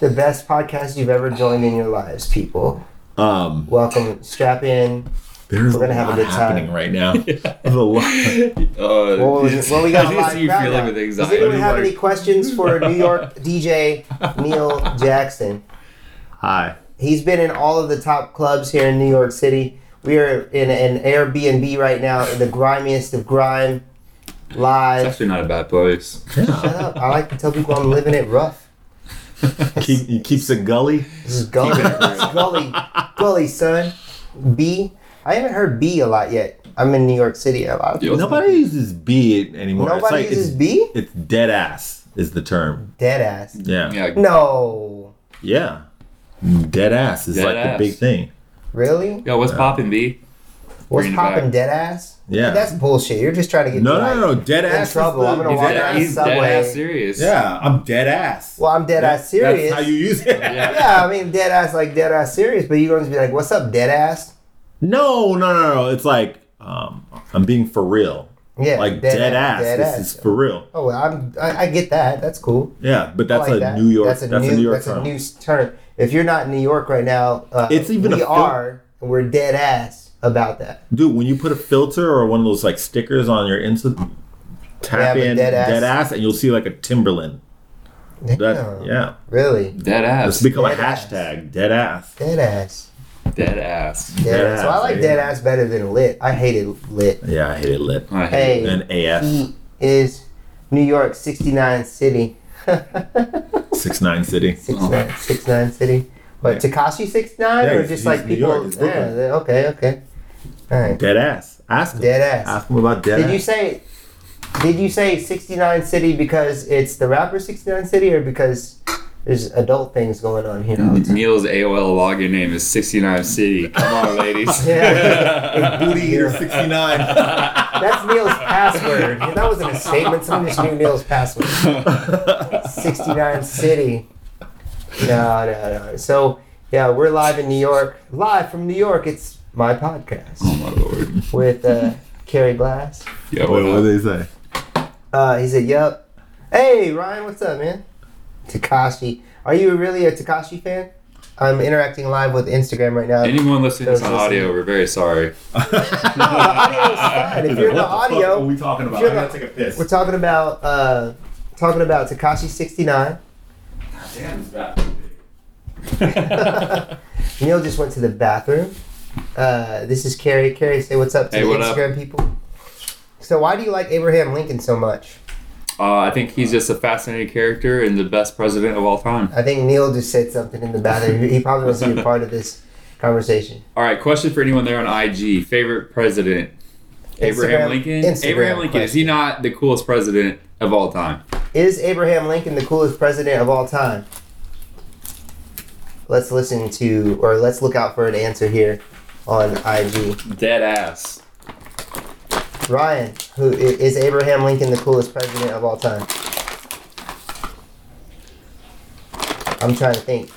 the best podcast you've ever joined in your lives, people. Um, Welcome, strap in. There's We're gonna a have a lot good time. happening right now. There's a lot. Uh, Well, we- well, we got a I just live crowd now. with Does anxiety. anyone have Like- any questions for New York DJ Neil Jackson? Hi. He's been in all of the top clubs here in New York City. We are in an Airbnb right now, in the grimiest of grime, It's live. actually not a bad place. Shut up! I like to tell people I'm living it rough. Keep, he keeps it gully. This is gully, Keep it real. This gully, gully, son. B. I haven't heard B a lot yet. I'm in New York City a lot. Yo. Nobody uses B anymore. Nobody it's like, uses it's, B. It's dead ass is the term. Dead ass. Yeah. Yeah. Yeah. Dead ass is Dead like ass. the big thing. really? Yo, what's poppin', B? What's popping? Dead ass? Yeah. That's bullshit. You're just trying to get No, no, no, no. Dead in ass. is trouble. the- I'm gonna He's walk dead, around he's Subway. dead ass serious. Yeah, I'm dead ass. Well, I'm dead That- ass serious. That's how you use it. Yeah. yeah, I mean dead ass like dead ass serious, but you're going to be like, "What's up, dead ass?" No, no, no, no. It's like um, I'm being for real. Yeah, like dead, ass. dead this ass. is for real. Oh, well, I'm I, I get that. That's cool. Yeah, but that's like a that. New York. That's a new. New York that's term. a new term. If you're not in New York right now, uh, It's even we a fil- are. and We're dead ass about that. Dude, when you put a filter or one of those like stickers on your Insta, tap Yeah, in dead dead ass. ass. and you'll see like a Timberland. That, yeah, Really, Dead it's ass. become a Dead ass. hashtag. Dead ass. dead ass. Dead ass. Dead, Dead ass. So I like dead ass better than lit. I hated lit. Yeah, I hated lit. I hate Hey, it. And AF he is New York 69 City. six nine city. Six nine, oh. six nine city. But Yeah. Tekashi six nine, Yeah, or just he's like New people? York, yeah, okay, okay. All right. Dead ass. Ask him. Dead ass. Ask him about dead Did ass. you say? Did you say sixty nine city because it's the rapper sixty nine city, or because there's adult things going on here? Neil's AOL login name is 69 City. Come on, ladies. Yeah. Booty eater sixty nine. That's Neil's password. That wasn't a statement. Someone just knew Neil's password. 69 City. No, no, no. So, yeah, we're live in New York. Live from New York. It's my podcast oh my lord. with uh, Carrie Glass. Yo, what what what did they say? Uh, he said, Yup. Hey, Ryan, what's up, man? Tekashi. Are you really a Tekashi fan? I'm interacting live with Instagram right now. Anyone listening to this on audio, we're very sorry. No, the audio is fine. If you're in the audio, we talking about? you're I gotta take a piss. we're talking about uh, talking about Tekashi 69. Damn, Neil just went to the bathroom. Uh, this is Carrie. Carrie, say what's up to Hey, the what up? Instagram people. So, why do you like Abraham Lincoln so much? Uh, I think he's just a fascinating character and the best president of all time. I think Neil just said something in the bathroom. He probably wants to be part of this conversation. All right, question for anyone there on IG: favorite president? Abraham Lincoln. Instagram Abraham Lincoln. Is he not the coolest president of all time? Is Abraham Lincoln the coolest president of all time? Let's listen to, or let's look out for an answer here on IG. Dead ass. Ryan, who is Abraham Lincoln the coolest president of all time? I'm trying to think.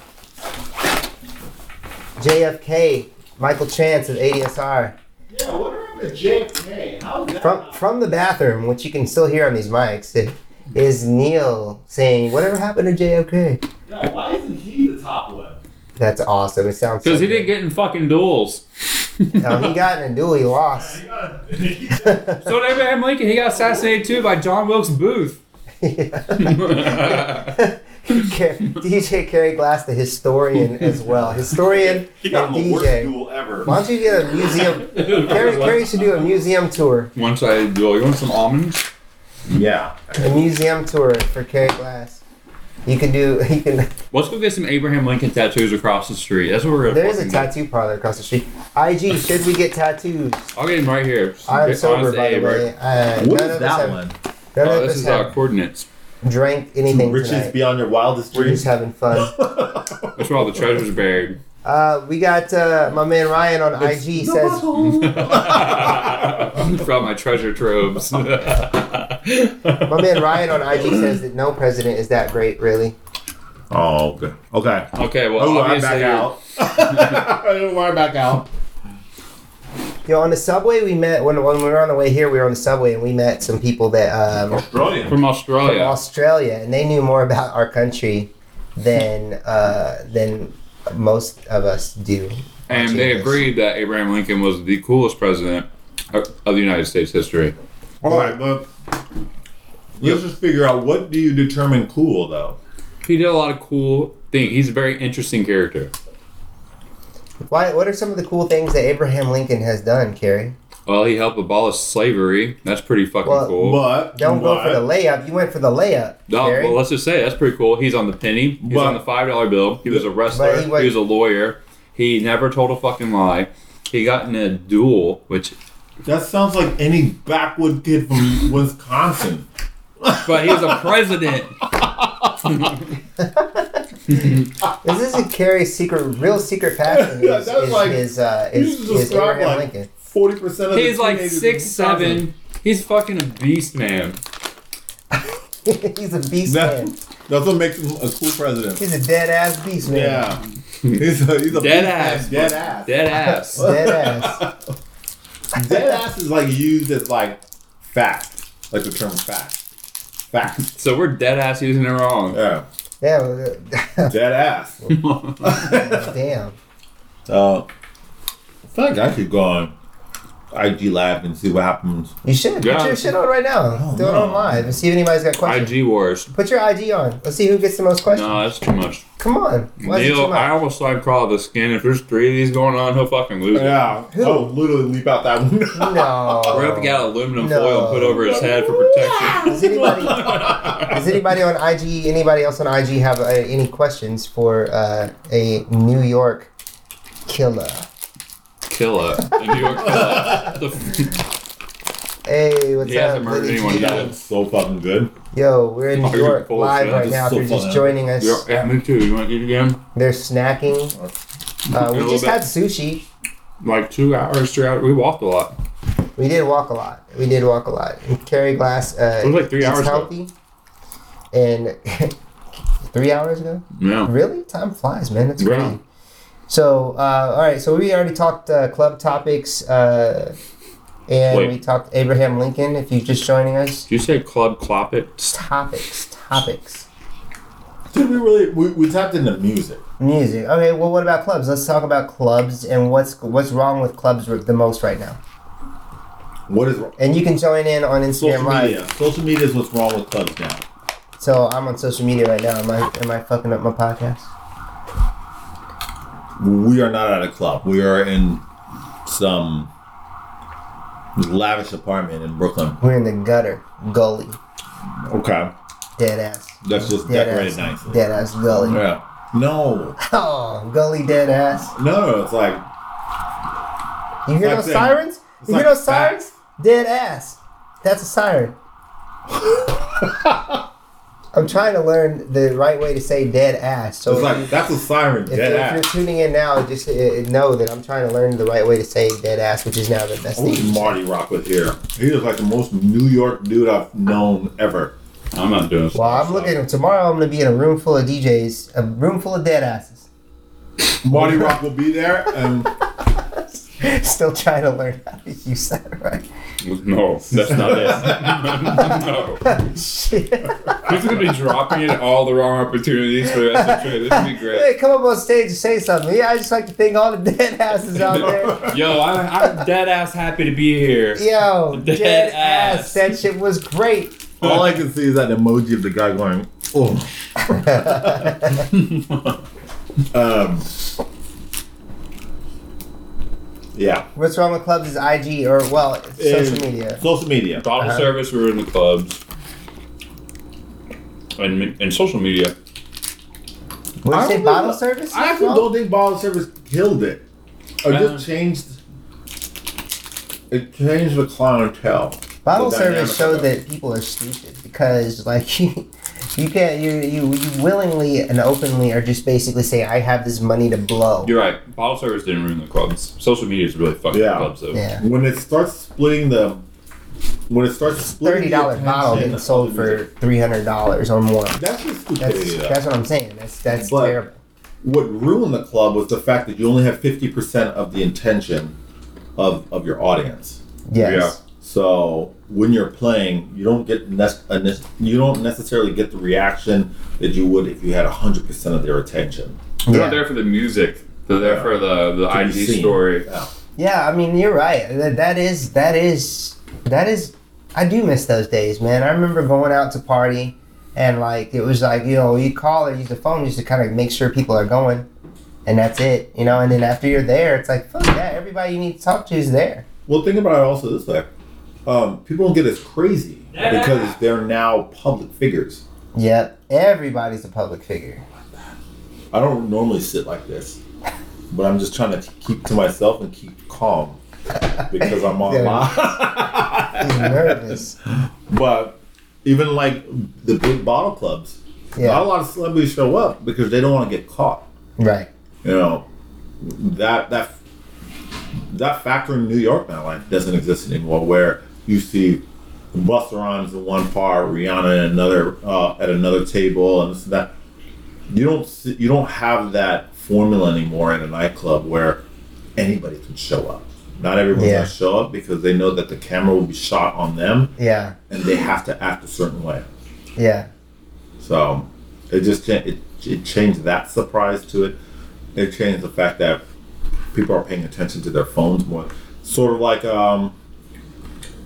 JFK, Michael Chance of ADSR. Yeah, what happened to JFK? How's? From from the bathroom, which you can still hear on these mics, it is Neil saying, "Whatever happened to JFK?" Yeah, why isn't he the top one? That's awesome. It sounds Because so he didn't get in fucking duels. No, he got in a duel. He lost. So did Abraham Lincoln. He got assassinated too by John Wilkes Booth. DJ Carey Glass, the historian as well. Historian He got and the worst DJ. duel ever. Why don't you get a museum? Carey, Carey should do a museum tour. One sided duel. You want some almonds? Yeah. A museum tour for Carrie Glass. You can do. You can. Let's go get some Abraham Lincoln tattoos across the street. That's what we're gonna. There is a fucking do. tattoo parlor across the street. IG, should we get tattoos? I'll get him right here. I'm Honest sober, by the Abe, right? way. Uh, What none is of us that have, one? Oh, this us is our coordinates. drank anything Riches tonight. beyond your wildest We're dreams. just having fun. That's where all the treasures are buried. Uh, we got uh, my man Ryan on IG says From my treasure troves. my man Ryan on IG says that no president is that great, really. Oh, okay. Okay. okay, well, Oh, I'm back out. I'm back out. Yo, on the subway we met when when we were on the way here. We were on the subway and we met some people that um, Australian. from from Australia. Australia, and they knew more about our country than uh, than most of us do. And they this. agreed that Abraham Lincoln was the coolest president of of the United States history. All right, but let's just figure out what do you determine cool though. He did a lot of cool things. He's a very interesting character. Why? What are some of the cool things that Abraham Lincoln has done, Carrie? Well, he helped abolish slavery. That's pretty fucking Well, cool. But Don't go for the layup. You went for the layup, No, Carrie. well, let's just say that's pretty cool. He's on the penny. He's But- on the five dollar bill. He was a wrestler. But he He was- was, a lawyer. He never told a fucking lie. He got in a duel, which, That sounds like any backwood kid from Wisconsin. but he was a president. Is This is a Carrie's secret, real secret passion. Yeah, Is, that's is, like- is, uh, You is, is Abraham like Lincoln. Forty percent of He's the like teenagers in six Wisconsin. seven. He's fucking a beast, man. He's a beast That- man. That's what makes him a cool president. He's a dead ass beast man. Yeah. He's a, he's a Dead beast ass. man, Dead ass. Dead ass. Dead ass. Dead ass is like used as like fact, like the term fact. Fact. So we're dead ass using it wrong. Yeah. Yeah. well, Dead ass. uh, Damn. Uh, I feel like I could go on IG Live and see what happens. You should. Yeah. Put your shit on right now. Oh, Do it on live and see if anybody's got questions. IG wars. Put your IG on. Let's see who gets the most questions. No, that's too much. Come on. Why is it too Neil, much? I almost signed Crawl the skin. If there's three of these going on, he'll fucking lose it. Yeah. Who? I'll literally leap out that window. no. We're gonna have to get out aluminum No. foil and put over his head for protection. Does anybody, does anybody on IG, anybody else on IG have uh, any questions for uh, a New York killer? Killer. A New York killer. The f- Hey, what's He up? hasn't murdered Liddy anyone G? yet. That's so fucking good. Yo, we're in New York full live right This now. is If you're just fun. joining us, You're- yeah, me too. You want to eat again? they're snacking. Uh, we little just bit. had sushi. Like two hours, three hours. We walked a lot. We did walk a lot. We did walk a lot. And Carrie Glass uh, It was like three is hours ago. healthy. And three hours ago? Yeah. Really? Time flies, man. That's Yeah. crazy. So, uh, all right. So we already talked uh, club topics, uh, and Wait. we talked Abraham Lincoln. If you're just joining us, Did you say Club Clop It? topics, topics, Did we really? We, we tapped into music. music. Okay. Well, what about clubs? Let's talk about clubs and what's what's wrong with clubs the most right now. What is wrong? And you can join in on Instagram Social Live. media. Social media is what's wrong with clubs now. So I'm on social media right now. Am I am I fucking up my podcast? We are not at a club. We are in some lavish apartment in Brooklyn. We're in the gutter, gully, Okay. dead ass, That's just dead decorated ass, nicely. dead ass gully. Yeah. No. Oh, gully dead ass. No, it's like You hear like those saying- sirens? You hear like those sirens? Dead ass. That's a siren. I'm trying to learn the right way to say dead ass. So it's like you, that's a siren. if, Dead you're, if you're tuning in now, just uh, know that I'm trying to learn the right way to say dead ass, which is now the best I thing. wish to say. Marty Rock was here. He is like the most New York dude I've known ever. I'm not doing Well, I'm looking tomorrow. I'm going to be in a room full of DJs, a room full of dead asses. Marty Rock will be there, and Still trying to learn how to use that right. No, that's not it. no. Shit. He's going to be dropping in all the wrong opportunities for the rest of the trip. This would be great. Hey, come up on stage and say something. Yeah, I just like to thank all the dead asses out there. Yo, I'm, I'm dead ass happy to be here. Yo, Dead dead, ass. ass. That shit was great. all I can see is that emoji of the guy going, "Oh." um. Yeah. What's wrong with clubs is IG or well, social And media. Social media. Bottle Uh-huh. service, we were in the clubs. and and social media. What I you say, bottle think- service? I actually don't think bottle service killed it. It Uh, just changed. It changed the clientele. Bottle The service showed that people are stupid because, like, you, you can't, you, you, you willingly and openly are just basically saying, I have this money to blow. You're right. Bottle service didn't ruin the clubs. Social media is really fucking Yeah. the clubs though. Yeah. When it starts splitting the, when it starts splitting $30 the bottle getting sold for $300 or more. That's just That's, stupidity. though. that's what I'm saying. That's, that's But- terrible. what ruined the club was the fact that you only have 50% of the intention of, of your audience. Yes. So when you're playing, you don't get nec- you don't necessarily get the reaction that you would if you had 100% of their attention. They're Yeah. not there for the music. They're there Yeah. for the the to IG story. Yeah. Yeah, I mean, you're right. That, that is that is that is. I do miss those days, man. I remember going out to party, and like it was like you know you call or use the phone just to kind of make sure people are going, and that's it, you know. And then after you're there, it's like fuck yeah, everybody you need to talk to is there. Well, think about it also this way. Um, people don't get as crazy because they're now public figures. Yep, everybody's a public figure. I don't normally sit like this, but I'm just trying to keep to myself and keep calm because I'm online. He's nervous. But even like the big bottle clubs, not a lot of celebrities show up because they don't want to get caught. right. You know, that that that factor in New York now like doesn't exist anymore. Where you see Busta Rhymes in one part, Rihanna in another uh, at another table, and this and that. You don't see, you don't have that formula anymore in a nightclub where anybody can show up. Not everyone's Yeah. gonna show up because they know that the camera will be shot on them Yeah, and they have to act a certain way. yeah, So it just it, it changed that surprise to it. It changed the fact that people are paying attention to their phones more, sort of like um,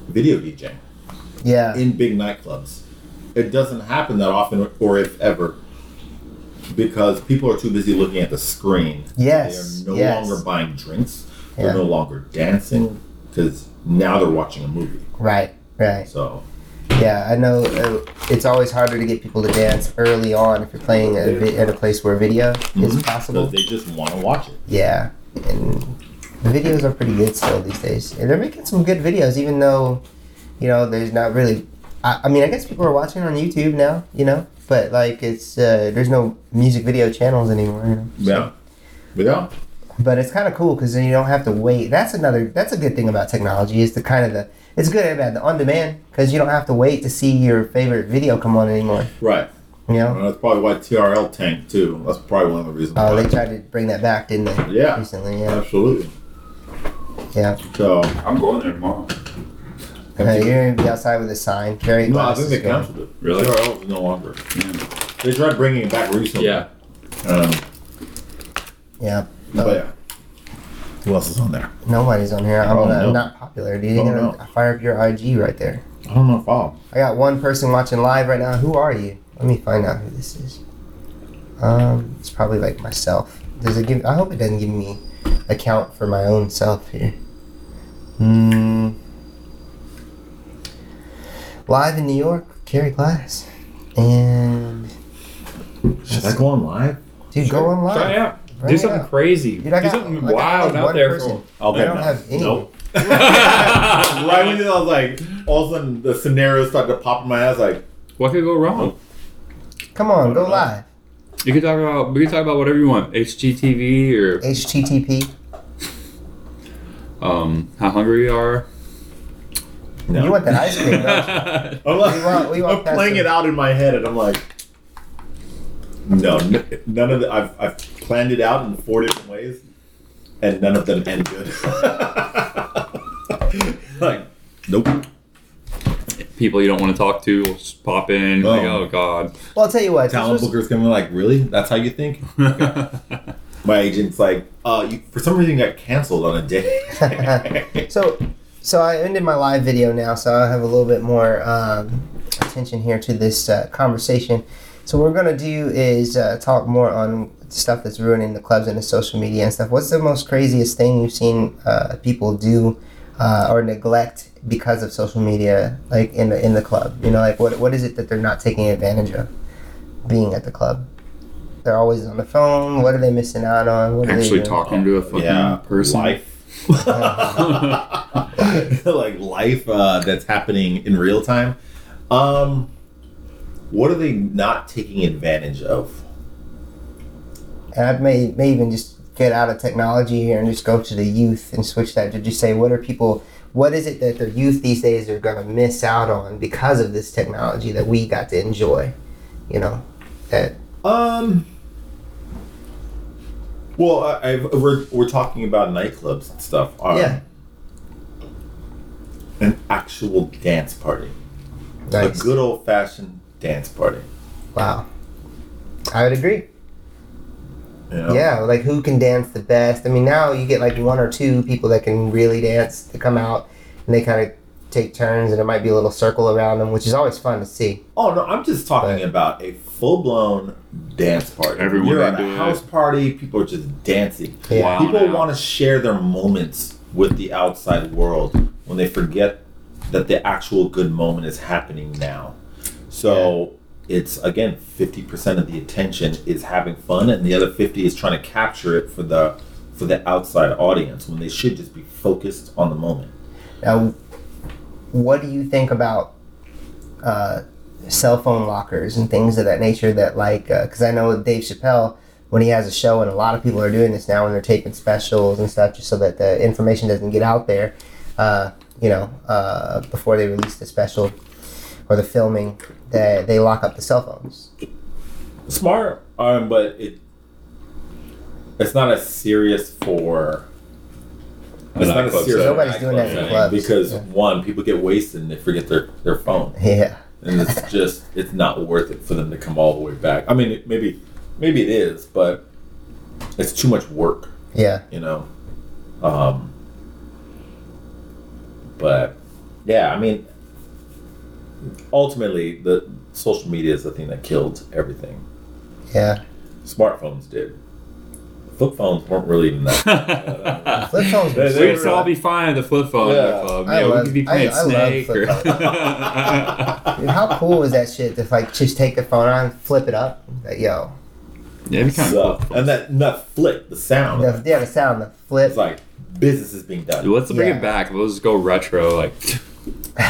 video DJing yeah. in big nightclubs. It doesn't happen that often, or if ever, because people are too busy looking at the screen. Yes, they are no yes. longer buying drinks. They're Yeah. no longer dancing because now they're watching a movie. Right, right. So Yeah, I know uh, it's always harder to get people to dance early on if you're playing a vi- at a place where video is because possible. they just want to watch it. Yeah, and the videos are pretty good still these days. And they're making some good videos, even though, you know, there's not really. I, I mean, I guess people are watching on YouTube now, you know, but like it's uh, there's no music video channels anymore. You know? Yeah, but yeah. But it's kind of cool because then you don't have to wait. That's another. That's a good thing about technology is the kind of the. It's good and bad. The on demand because you don't have to wait to see your favorite video come on anymore. Right. You know. Well, that's probably why TRL tanked too. That's probably one of the reasons. Oh, why. they tried to bring that back, didn't they? Yeah. Recently, yeah, Absolutely. Yeah. So I'm going there tomorrow. Uh, you're gonna be outside with a sign. Carry no, I glasses. think they going. canceled it. Really? TRL is no longer. Yeah. They tried bringing it back recently. Yeah. Um, Yeah. but yeah. Who else is on there? Nobody's on here. I'm, Oh, not, no. Not popular, dude. You're Oh, gonna no. fire up your IG right there. I don't know if I'll. I got one person watching live right now. Who are you? Let me find out who this is. Um, it's probably like myself. Does it give? I hope it doesn't give me a count for my own self here. Hmm. Live in New York, Carrie Glass, and Should I go on live? dude, go on live. Try out. Right Do something now. crazy. Dude, I Do got- something I got wild like out one there person. Okay. I don't no. have any. Nope. right when I was like, all of a sudden the scenarios started to pop in my head. I was like, what could go wrong? Come on, go know. live. You can talk about we can talk about whatever you want. HGTV or HTTP. um, how hungry you are. no. You want that ice cream, don't you? I'm, like, We want- we want I'm playing it out in my head, and I'm like, no, n- none of the. I've, I've planned it out in four different ways, and none of them end good. like, nope. People you don't want to talk to will just pop in. Like, Oh. oh god. Well, I'll tell you what. this Talent was- bookers coming like, really? That's how you think? My agent's like, uh, you, for some reason you got canceled on a day. so, so I ended my live video now, so I have a little bit more um, attention here to this uh, conversation. So what we're gonna do is uh, talk more on stuff that's ruining the clubs and the social media and stuff. What's the most craziest thing you've seen uh, people do uh, or neglect because of social media, like in the in the club? You know, like what what is it that they're not taking advantage of? being at the club? They're always on the phone. What are they missing out on? What are they Actually doing? talking to a fucking yeah, person. life. like life uh, that's happening in real time. Um, what are they not taking advantage of? And I may may even just get out of technology here and just go to the youth and switch that to just say what are people what is it that the youth these days are gonna miss out on because of this technology that we got to enjoy? You know? That Um. Well, I, I've, we're we're talking about nightclubs and stuff. Um, Yeah. An actual dance party, nice. a good old fashioned dance party. Wow. I would agree. You know? Yeah, like who can dance the best? I mean, now you get like one or two people that can really dance to come out, and they kind of take turns, and it might be a little circle around them, which is always fun to see. Oh no, I'm just talking Right. about a full blown dance party. Everyone You're at into a it. house party. People are just dancing. Yeah. Wow. People now. want to share their moments with the outside world when they forget that the actual good moment is happening now. So it's again 50% of the attention is having fun and the other 50 is trying to capture it for the for the outside audience when they should just be focused on the moment. Now, what do you think about uh, cell phone lockers and things of that nature? That like, because I know Dave Chappelle when he has a show, and a lot of people are doing this now when they're taping specials and stuff, just so that the information doesn't get out there. Uh, you know, uh, before they release the special or the filming, that they lock up the cell phones. Smart, um, but it it's not as serious for. It's not as serious. setting. Nobody's doing that in clubs. because Yeah. one, people get wasted and they forget their their phone, Yeah, and it's just it's not worth it for them to come all the way back. I mean, maybe maybe it is, but it's too much work, yeah, you know. Um, but yeah, I mean, ultimately, the social media is the thing that killed everything. yeah. Smartphones did. Flip phones weren't really even that. Flip phones. They- were they We'd all be fine with the flip phone Yeah. in the club. I Yeah, love- we could be I- playing I love Snake. flip or... Dude, how cool was that shit to like just take the phone on, and flip it up? Like, yo, yeah, it'd be kind So, of cool. and that and that flick, the sound, the, yeah, the sound, the flip. it's like business is being done. Dude, let's bring Yeah. it back. Let's go retro. Like,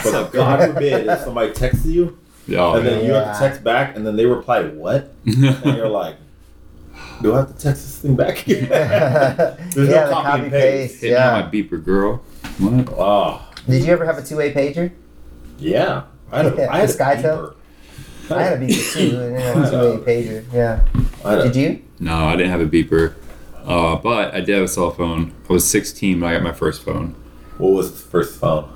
But God forbid if somebody texts you oh, and then you have to text back and then they reply what, and you're like, do I have to text this thing back? yeah, There's no the copy copy and paste. paste. Yeah. my beeper girl. What? oh, Did you ever have a two way pager? yeah. I had a, Yeah, I had a Skytel? beeper. I had a beeper too, and then a two way pager. Yeah. I had a- Did you? No, I didn't have a beeper. Uh, but I did have a cell phone. I was 16 when I got my first phone. What was the first phone?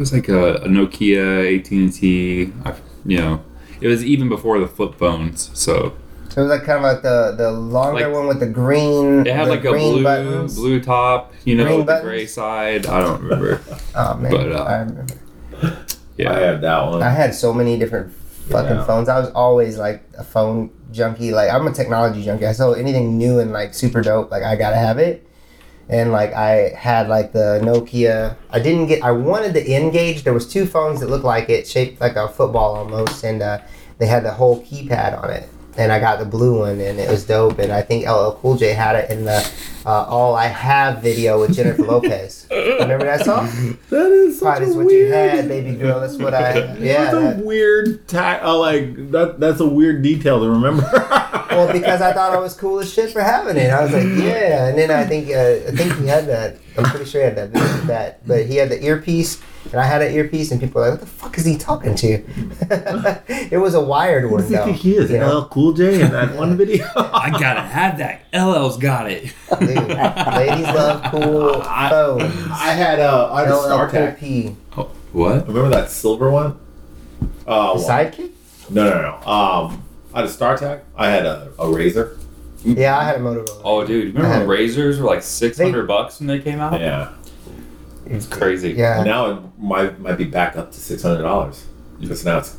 It was like a, a Nokia, AT&T. You know, it was even before the flip phones. So So it was like kind of like the the longer Like- one with the green. it had like a blue buttons. blue top. You know, Green with the buttons? gray side. I don't remember. Oh man, But, uh, I remember. Yeah. I had that one. I had so many different fucking Yeah. phones. I was always like a phone junkie. Like I'm a technology junkie. I saw anything new and like super dope. Like I gotta have it. And like I had like the Nokia. I didn't get. I wanted the N-Gage. There was two phones that looked like it, shaped like a football almost, and uh, they had the whole keypad on it. And I got the blue one, and it was dope. And I think LL Cool J had it in the uh, "All I Have" video with Jennifer Lopez. Remember that song? that is such Pride is a what weird. you had, baby girl. That's what I. Yeah. that's a that- weird ta- uh, like that. That's a weird detail to remember. Well, because I thought I was cool as shit for having it. I was like, yeah. And then I think uh, I think he had that. I'm pretty sure he had that. video that. But he had the earpiece, and I had an earpiece, and people were like, what the fuck is he talking to? it was a wired Who one, does he though. think he is? you know? LL Cool J in that one video. I gotta have that. LL's got it. Dude, ladies love cool I- phones. I had uh, I had a LL Cool P. Oh, what? Remember that silver one? Uh, The one. sidekick? No, no, no. Um, I had a StarTAC. I had a, a RAZR. Yeah, I had a Motorola. Oh, dude, remember when razors were like 600 bucks when they came out? Yeah. It's crazy. Yeah. Now it might might be back up to six hundred dollars because now it's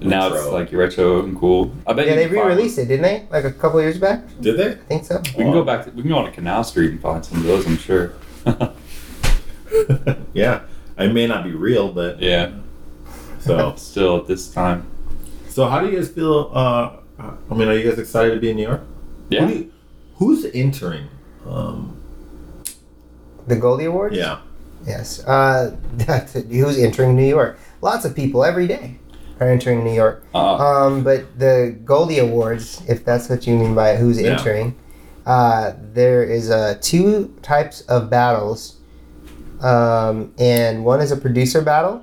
Now it's Retro. like retro and cool. I bet Yeah, they re-released it, didn't they? Like a couple years back. did they? I think so. We can go back. To, we can go on to Canal Street and find some of those. I'm sure. yeah, it may not be real, but yeah. so Still at this time. So how do you guys feel? Uh, I mean, are you guys excited to be in New York? Yeah. Who you- who's entering? Um, The Goldie Awards. yeah. Yes. Uh, who's entering New York? Lots of people every day are entering New York. Uh, Um, but the Goldie Awards, if that's what you mean by who's Yeah. entering, uh, there is uh, two types of battles, um, and one is a producer battle,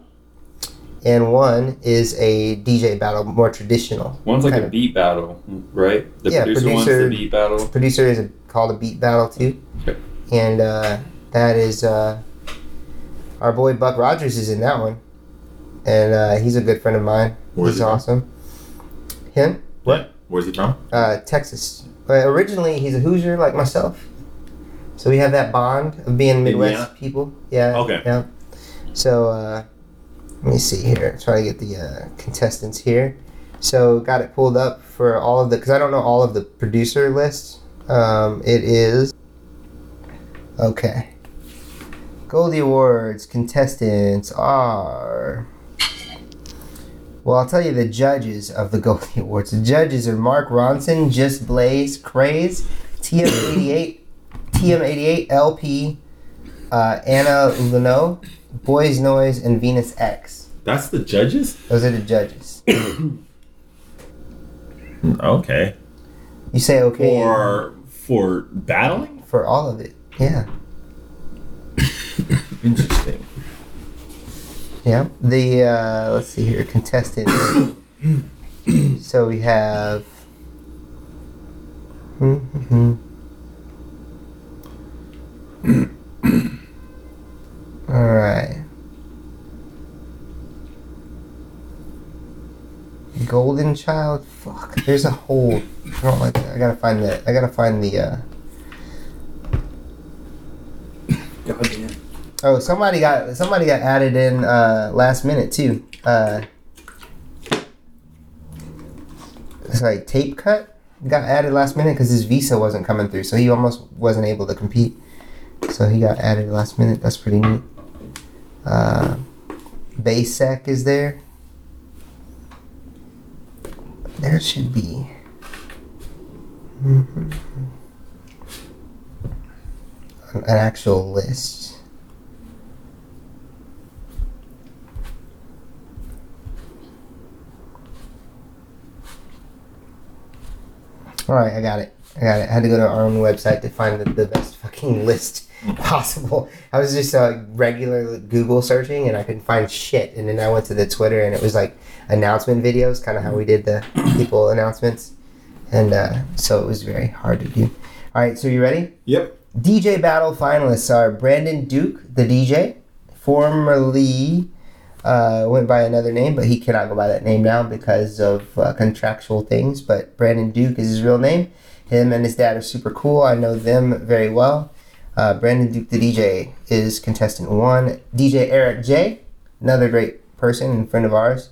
and one is a DJ battle, more traditional. one's like kind a of- beat battle, right? The Yeah, producer, one's producer- the beat battle. Producer is a, called a beat battle too, Okay. and uh, that is uh, our boy Buck Rogers is in that one, and uh, he's a good friend of mine. Where's he's he from? awesome. Him. What? Where's he from? uh, Texas. But originally, he's a Hoosier like myself. So we have that bond of being Midwest Indiana? people. Yeah. Okay. Yeah. So uh, let me see here. Try to get the uh, contestants here. So got it pulled up for all of the because I don't know all of the producer lists. Um, it is okay. Goldie Awards contestants are. Well, I'll tell you the judges of the Goldie Awards. The judges are Mark Ronson, Just Blaze, Craze, TM88, TM88, LP, uh, Anna Lunoe, Boys Noize, and Venus X. That's the judges. Those are the judges. Okay. You say okay For for battling. for all of it. Yeah. Interesting. Yeah. The uh, let's see here, contestants. so we have. Mm-hmm. All right. Golden Child. Fuck. There's a whole. I don't like that. I gotta find that. I gotta find the. uh. Oh, somebody got somebody got added in uh, last minute too. Uh, it's like tape cut got added last minute because his visa wasn't coming through, so he almost wasn't able to compete. So he got added last minute. That's pretty neat. Uh, Basek is there. There should be. Mhm. An actual list. All right, I got it. I got it. I had to go to our own website to find the, the best fucking list possible. I was just uh, regular Google searching and I couldn't find shit. And then I went to the Twitter and it was like announcement videos, kind of how we did the people announcements. And uh, so it was very hard to do. All right, so you ready? Yep. DJ battle finalists are Brandon Duke, the DJ, formerly uh, went by another name, but he cannot go by that name now because of uh, contractual things. But Brandon Duke is his real name. Him and his dad are super cool. I know them very well. Uh, Brandon Duke, the DJ, is contestant one. DJ Eric J, another great person and friend of ours.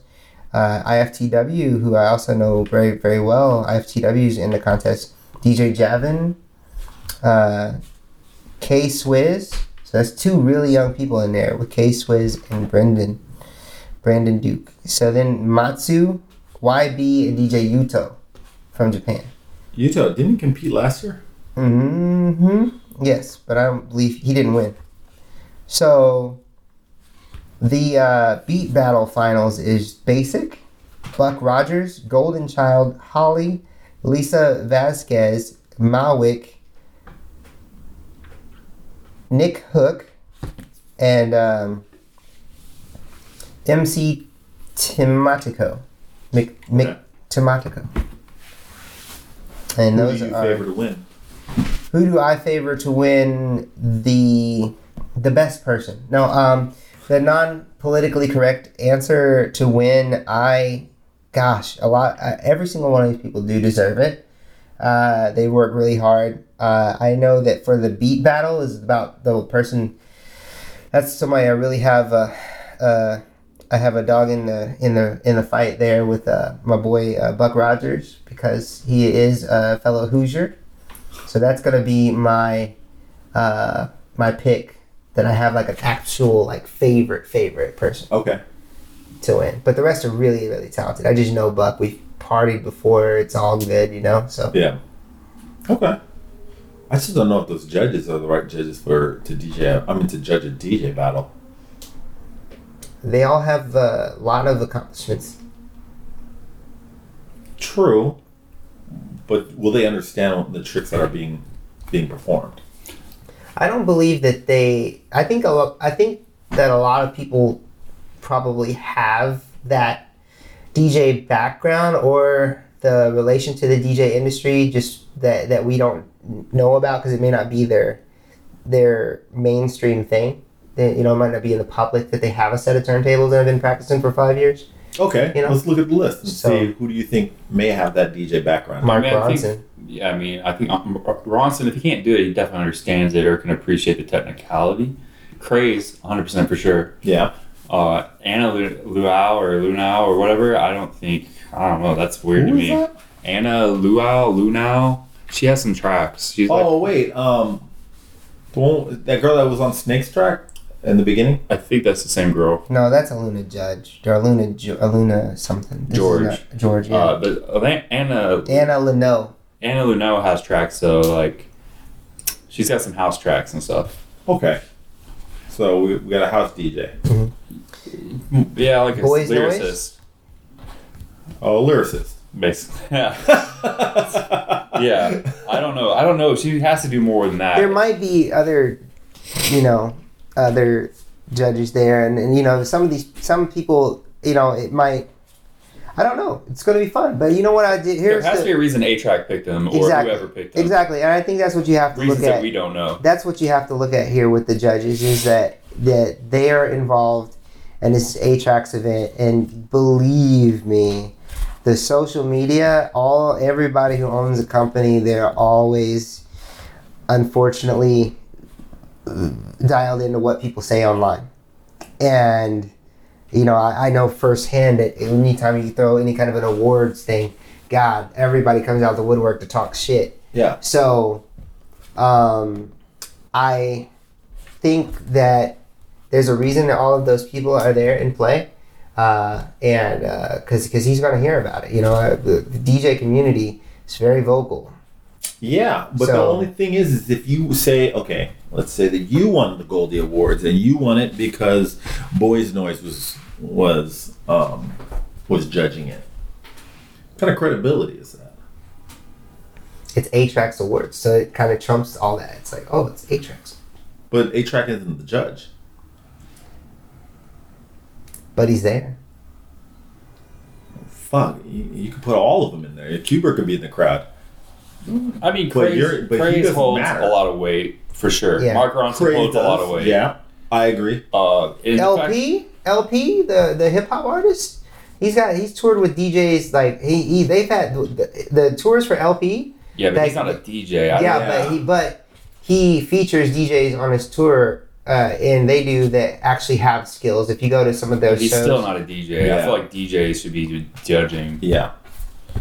Uh, IFTW, who I also know very, very well. IFTW is in the contest. DJ Javin, uh, K Swizz. So that's two really young people in there with K Swizz and Brendan, Brandon Duke. So then Matsu, YB, and DJ Yuto from Japan. Yuto didn't compete last year. Mm hmm Yes, but I don't believe he didn't win. So the uh, beat battle finals is basic. Buck Rogers, Golden Child, Holly, Lisa Vasquez, Mawick, Nick Hook, and um, MC Timatico. Mick, Mick Okay. Timatico. And Who those do you are favor to win? Who do I favor to win the the best person? No, um, the non politically correct answer to win. I, gosh, a lot. Uh, every single one of these people do deserve it. Uh, they work really hard. Uh, I know that for the beat battle is about the person. That's somebody I really have. Uh, uh, I have a dog in the in the in the fight there with uh, my boy Buck Rogers because he is a fellow Hoosier. So that's gonna be my uh, my pick that I have like an actual like favorite favorite person Okay. to win. But the rest are really really talented. I just know Buck. We've partied before. It's all good, you know. So Yeah. Okay. I just don't know if those judges are the right judges for to DJ. I mean, to judge a DJ battle. they all have a lot of accomplishments. True, but will they understand the tricks that are being being performed? I don't believe that they. I think a lot. I think that a lot of people probably have that DJ background or the relation to the DJ industry, just that that we don't know about because it may not be their their mainstream thing. You know, it might not be in the public that they have a set of turntables and have been practicing for five years. Okay, You know? let's look at the list and So- see who do you think may have that DJ background. Mark I mean, I think- Ronson. Yeah, I mean, I think um, Ronson, if he can't do it, he definitely understands it or can appreciate the technicality. Craze, 100% for sure. Yeah, Uh, Anna Lu- Luau or Lunau or whatever, I don't think, I don't know, that's weird Who to me. that? Anna Luau, Lunau, she has some tracks. She's like, Oh wait, um, the one, that girl that was on Snake's track in the beginning. I think that's the same girl. No, that's Aluna Judge or Aluna Jo- Aluna something. This George. not- George. Yeah. Uh, but I think Anna Anna Leno. Anna Lunoe has tracks, so like, she's got some house tracks and stuff. Okay, so we, we got a house DJ. Yeah, like a Boys lyricist, Noise? Oh, lyricist. basically. Yeah. yeah, I don't know. I don't know. She has to do more than that. there might be other, you know, other judges there, and, and you know, some of these, some people, you know, it might. I don't know. It's going to be fun, but you know what I did? there Here's has the, to be a reason A track picked them or Exactly. whoever picked them. exactly, and I think that's what you have to Reasons look that at. we don't know. That's what you have to look at here with the judges is that that they are involved in this A-Trak's event, and believe me, the social media, all everybody who owns a company, they're always, unfortunately, dialed into what people say online, and you know I, I know firsthand that anytime you throw any kind of an awards thing, God, everybody comes out the woodwork to talk shit. Yeah. So, um, I think that there's a reason that all of those people are there in play, uh, and because because he's going to hear about it. You know, uh, the, the DJ community is very vocal. Yeah, but the only thing is, is if you say, okay, let's say that you won the Goldie Awards and you won it because Boys Noize was was um, was judging it. What kind of credibility is that? It's A-Trak's Awards, so it kind of trumps all that. It's like, oh, it's A-Trak's, But A-Trak isn't the judge. but he's there. Fuck, you, you could put all of them in there. Qbert could be in the crowd. I mean, But Craze, you're- but he Craze holds matter. a lot of weight for sure. Yeah. Mark Ronson Craze holds a lot of weight. Yeah, I agree. Uh, in fact- LP, LP, the the hip hop artist. He's got he's toured with DJs like he, he they've had the, the tours for LP. yeah, but like- he's not a DJ. I yeah, but he but he features DJs on his tour, uh, and they do that actually have skills. If you go to some of but those he's shows, still not a DJ. I feel like DJs should be judging. Yeah,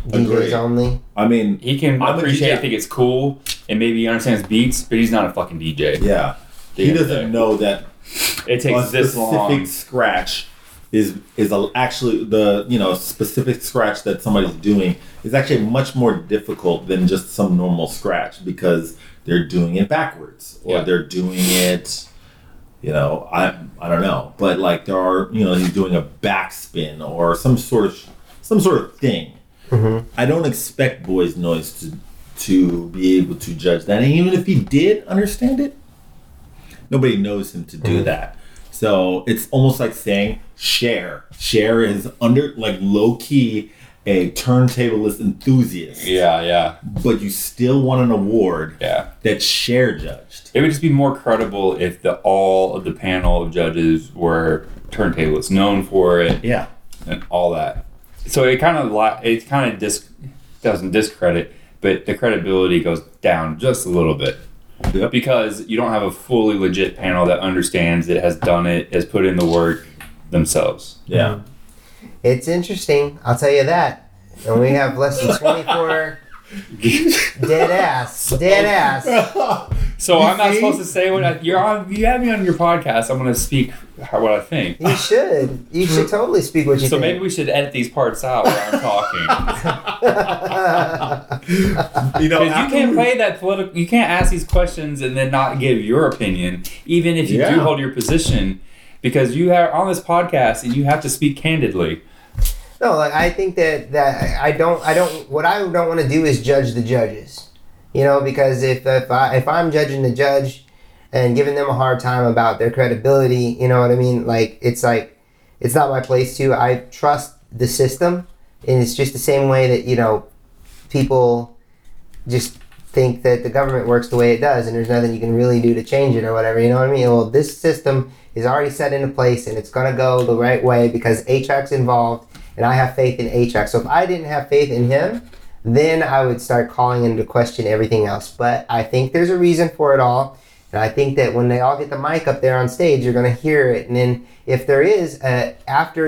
DJs only. I mean, He can I'm appreciate, DJ. think it's cool, and maybe he understands beats, but he's not a fucking DJ. yeah, he end of the doesn't know that It a takes this specific long. scratch is is a, actually the you know specific scratch that somebody's doing is actually much more difficult than just some normal scratch because they're doing it backwards or Yeah. they're doing it you know i i don't know but like there are you know he's doing a backspin or some sort of some sort of thing Mm-hmm. i don't expect Boys Noize to to be able to judge that. And even if he did understand it nobody knows him to do mm-hmm. that. So it's almost like saying share. Share is under like low key a turntablist enthusiast. Yeah, yeah, but you still want an award yeah. that share judged. It would just be more credible if the all of the panel of judges were turntablists, known for it, yeah. and all that. So it kind of it kind of dis- doesn't discredit, but the credibility goes down just a little bit Yep. because you don't have a fully legit panel that understands it, has done it, has put in the work themselves. yeah It's interesting, I'll tell you that. And we have less than twenty four dead ass, dead ass. So You I'm not see? supposed to say what I, you're on. You have me on your podcast. I'm going to speak how, what I think. You should. You should totally speak what you think. So think. maybe we should edit these parts out where I'm talking. You know, Because you can't we- play that political. You can't ask these questions and then not give your opinion, even if you do hold your position, because you are on this podcast and you have to speak candidly. No, like I think that that I don't I don't what I don't want to do is judge the judges. You know, because if if I if I'm judging the judge and giving them a hard time about their credibility, you know what I mean? Like it's like it's not my place to. I trust the system and it's just the same way that, you know, people just think that the government works the way it does and there's nothing you can really do to change it or whatever, you know what I mean? Well, this system is already set into place and it's going to go the right way because A-Trak's involved and I have faith in A-Trak. So if I didn't have faith in him, then I would start calling into question everything else. But I think there's a reason for it all. And I think that when they all get the mic up there on stage, you're going to hear it. And then if there is, uh, after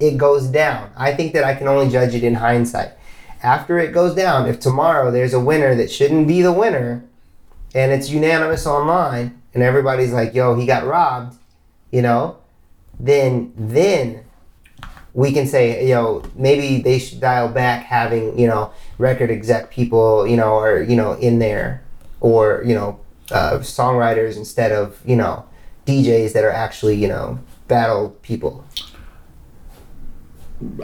it goes down, I think that I can only judge it in hindsight. After it goes down, if tomorrow there's a winner that shouldn't be the winner and it's unanimous online and everybody's like, yo, he got robbed, you know, then, then we can say, you know, maybe they should dial back having, you know, record exec people, you know, or, you know, in there or, you know, uh, songwriters instead of, you know, DJs that are actually, you know, battle people.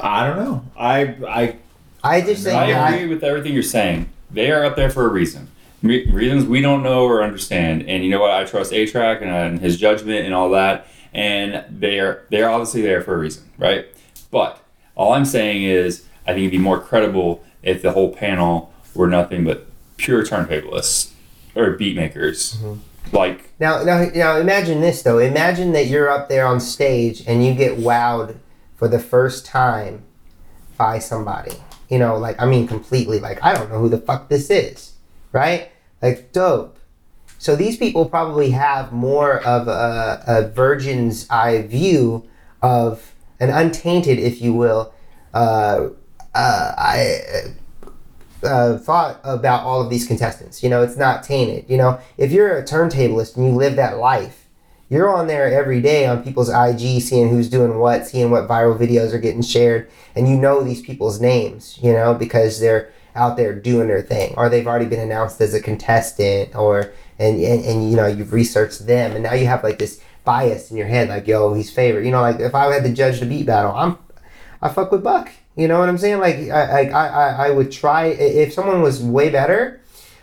I don't know. I I I just think I agree with everything you're saying. They are up there for a reason. Re- reasons we don't know or understand. And you know what? I trust A-Trak and, and his judgment and all that. And they are they're obviously there for a reason, right? But all I'm saying is, I think it'd be more credible if the whole panel were nothing but pure turntablists or beat makers. Mm-hmm. Like Now, now, now, imagine this though. Imagine that you're up there on stage and you get wowed for the first time by somebody. You know, like I mean, completely. Like I don't know who the fuck this is, right? Like dope. So these people probably have more of a, a virgin's eye view of an untainted, if you will, uh, uh, I uh, thought about all of these contestants. You know, it's not tainted. You know, if you're a turntablist and you live that life, you're on there every day on people's IG, seeing who's doing what, seeing what viral videos are getting shared, and you know these people's names. You know, because they're out there doing their thing, or they've already been announced as a contestant, or and and, and you know you've researched them, and now you have like this bias in your head, like yo, he's favorite. You know, like if I had to judge the beat battle, I'm I fuck with Buck. You know what I'm saying? Like I, I, I, I would try if someone was way better,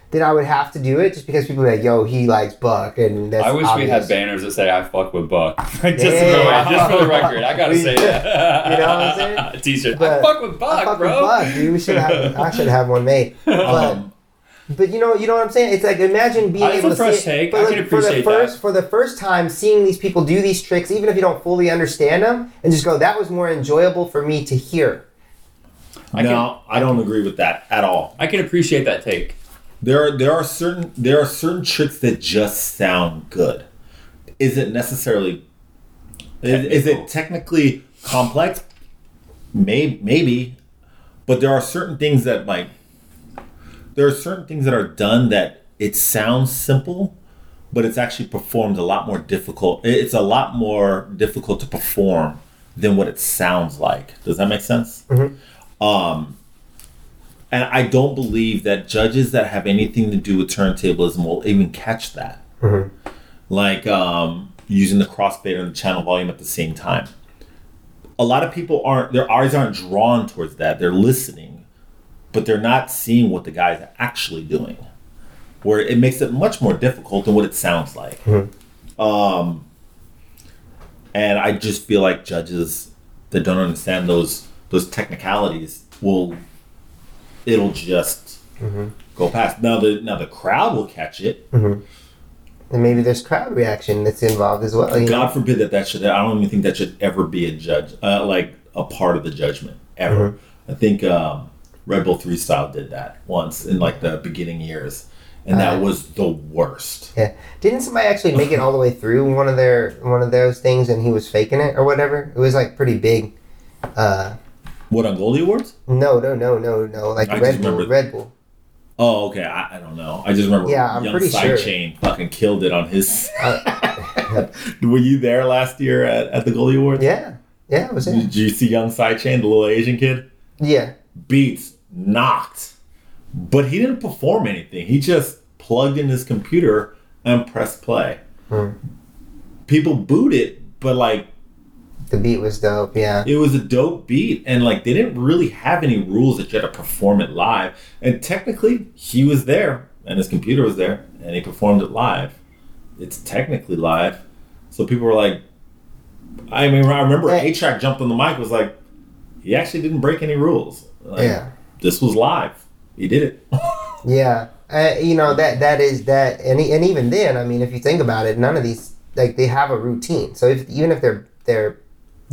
then I would have to do it just because people are like, yo, he likes Buck, and that's I wish we had banners that say "I fuck with Buck." Just, Yeah. for, just for the record, I gotta say that. You know what I'm saying? T-shirt. I fuck with Buck, I fuck bro. with Buck, dude. We should have. I should have one made. But um, but you know you know what I'm saying? It's like imagine being Uh, able to fresh see it, take. but I like, can for the first that. for the first time seeing these people do these tricks, even if you don't fully understand them, and just go, that was more enjoyable for me to hear. I no, I don't agree with that at all. I can appreciate that take. There are there are certain there are certain tricks that just sound good. Is it necessarily is, is it technically complex? Maybe maybe, but there are certain things that like there are certain things that are done that it sounds simple, but it's actually performed a lot more difficult. It's a lot more difficult to perform than what it sounds like. Does that make sense? Um, and I don't believe that judges that have anything to do with turntablism will even catch that. Like um, using the crossfader and the channel volume at the same time. A lot of people aren't, their eyes aren't drawn towards that. They're listening, but they're not seeing what the guy's actually doing. Where it makes it much more difficult than what it sounds like. Um, and I just feel like judges that don't understand those those technicalities will it'll just go past. Now the now the crowd will catch it. And maybe there's crowd reaction that's involved as well. Know? God forbid that that should. I don't even think that should ever be a judge, uh, like a part of the judgment ever. I think um, Red Bull Three Style did that once in like the beginning years, and that Uh. was the worst. Yeah. Didn't somebody actually make it all the way through one of their one of those things and he was faking it or whatever? It was like pretty big. Uh, What on Goldie Awards? no, no, no, no, no. Like I just Red Bull, remember- Red Bull. Oh, okay. I, I don't know. I just remember. Yeah, I'm Young pretty sure. Sidechain fucking killed it on his. Uh, Were you there last year at, at the Goldie Awards? yeah, yeah, it was it. Did you see Young Sidechain, the little Asian kid? Yeah, Beats knocked, but he didn't perform anything. He just plugged in his computer and pressed play. Hmm. People booed it, but like the beat was dope. Yeah, it was a dope beat and like they didn't really have any rules that you had to perform it live and technically he was there and his computer was there and he performed it live it's technically live so people were like i mean i remember Hey. A-Trak jumped on the mic was like he actually didn't break any rules like, yeah. This was live. He did it. Yeah, uh, you know that that is that, and and even then, I mean, if you think about it, none of these like they have a routine. So if even if they're they're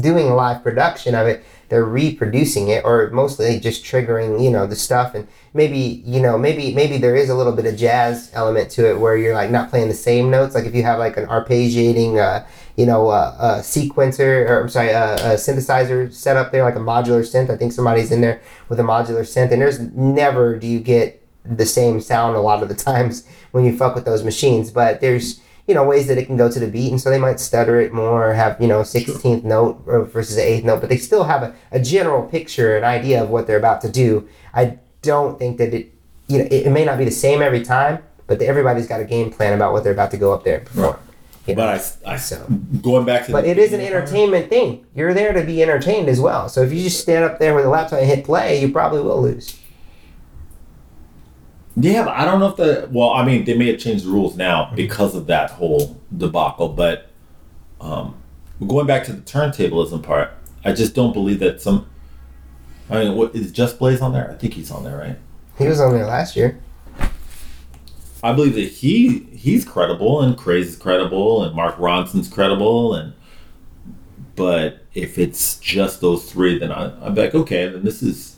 doing a live production of it, they're reproducing it, or mostly just triggering, you know, the stuff, and maybe you know maybe maybe there is a little bit of jazz element to it where you're like not playing the same notes. Like if you have like an arpeggiating, uh, you know, uh, a sequencer or I'm sorry, a, a synthesizer set up there, like a modular synth. I think somebody's in there with a modular synth, and there's never do you get the same sound a lot of the times when you fuck with those machines. But there's you know ways that it can go to the beat, and so they might stutter it more, or have you know sixteenth note uh, versus the eighth note, but they still have a, a general picture, an idea of what they're about to do. I don't think that it you know it, it may not be the same every time, but everybody's got a game plan about what they're about to go up there and perform. you know? but i, I So- going back to But the it is an entertainment thing. You're there to be entertained as well. So if you just stand up there with a laptop and hit play, you probably will lose. Yeah, but I don't know if the well, I mean, they may have changed the rules now because of that whole debacle. But um, going back to the turntablism part, I just don't believe that some. I mean, what is Just Blaze on there? I think he's on there, right? He was on there last year. I believe that he he's credible and Craze's credible and Mark Ronson's credible and. But if it's just those three, then I, I'm like, okay, then this is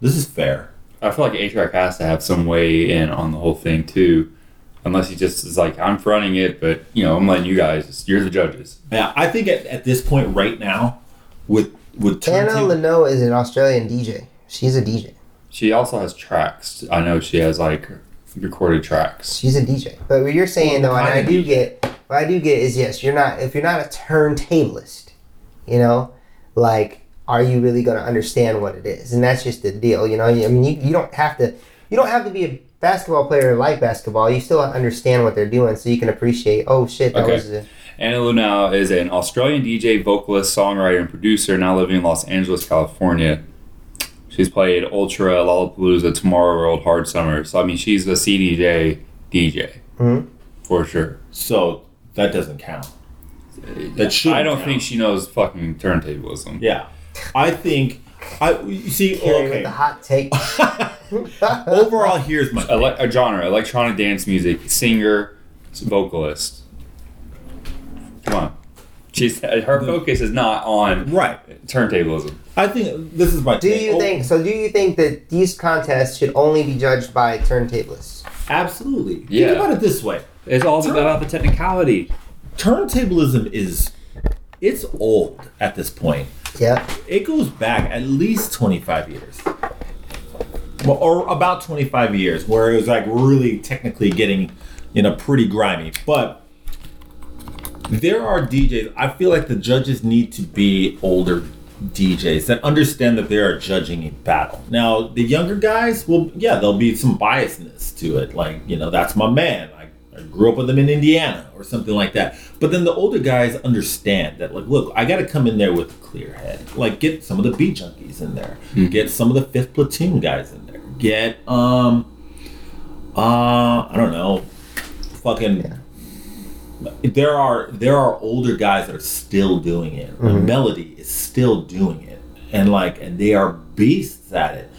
this is fair. I feel like A-Trak has to have some way in on the whole thing too. Unless he just is like, I'm fronting it, but you know, I'm letting you guys, you're the judges. Yeah, I think at, at this point right now, with with Anna turntable- Leno is an Australian DJ. She's a DJ. She also has tracks. I know she has like recorded tracks. She's a DJ. But what you're saying though, and I Kinda do DJ. get what I do get is yes, you're not if you're not a turntablist, you know, like are you really going to understand what it is? And that's just the deal, you know. I mean, you, you don't have to you don't have to be a basketball player or like basketball. You still understand what they're doing, so you can appreciate. Oh shit, that Okay. was a, Anna Lunoe is an Australian DJ, vocalist, songwriter, and producer now living in Los Angeles, California. She's played Ultra, Lollapalooza, Tomorrow World, Hard Summer. So, I mean, she's a CDJ DJ. Mhm. For sure. So that doesn't count. That should. I don't count. think she knows fucking turntablism. Yeah, I think. I you see. Kerry with Okay. the hot take. Overall, here's my. Ele- a genre, electronic dance music, singer, vocalist. Come on. She's, her mm. focus is not on Right. turntablism. I think this is my. Do take. you Oh, think so? Do you think that these contests should only be judged by turntablists? Absolutely. Yeah. Think about it this way: It's all about the technicality. turntablism is. It's old at this point. Yeah. It goes back at least 25 years. Or about 25 years, where it was like really technically getting, you know, pretty grimy. But there are DJs, I feel like the judges need to be older DJs that understand that they are judging a battle. Now, the younger guys, well, yeah, there'll be some biasness to it. Like, you know, that's my man. I, grew up with them in Indiana or something like that. But then the older guys understand that, like, look, I got to come in there with a clear head. Like, get some of the beat junkies in there, get some of the fifth platoon guys in there, get, um, uh, I don't know, fucking Yeah. there are there are older guys that are still doing it. Melody is still doing it, and like and they are beasts at it.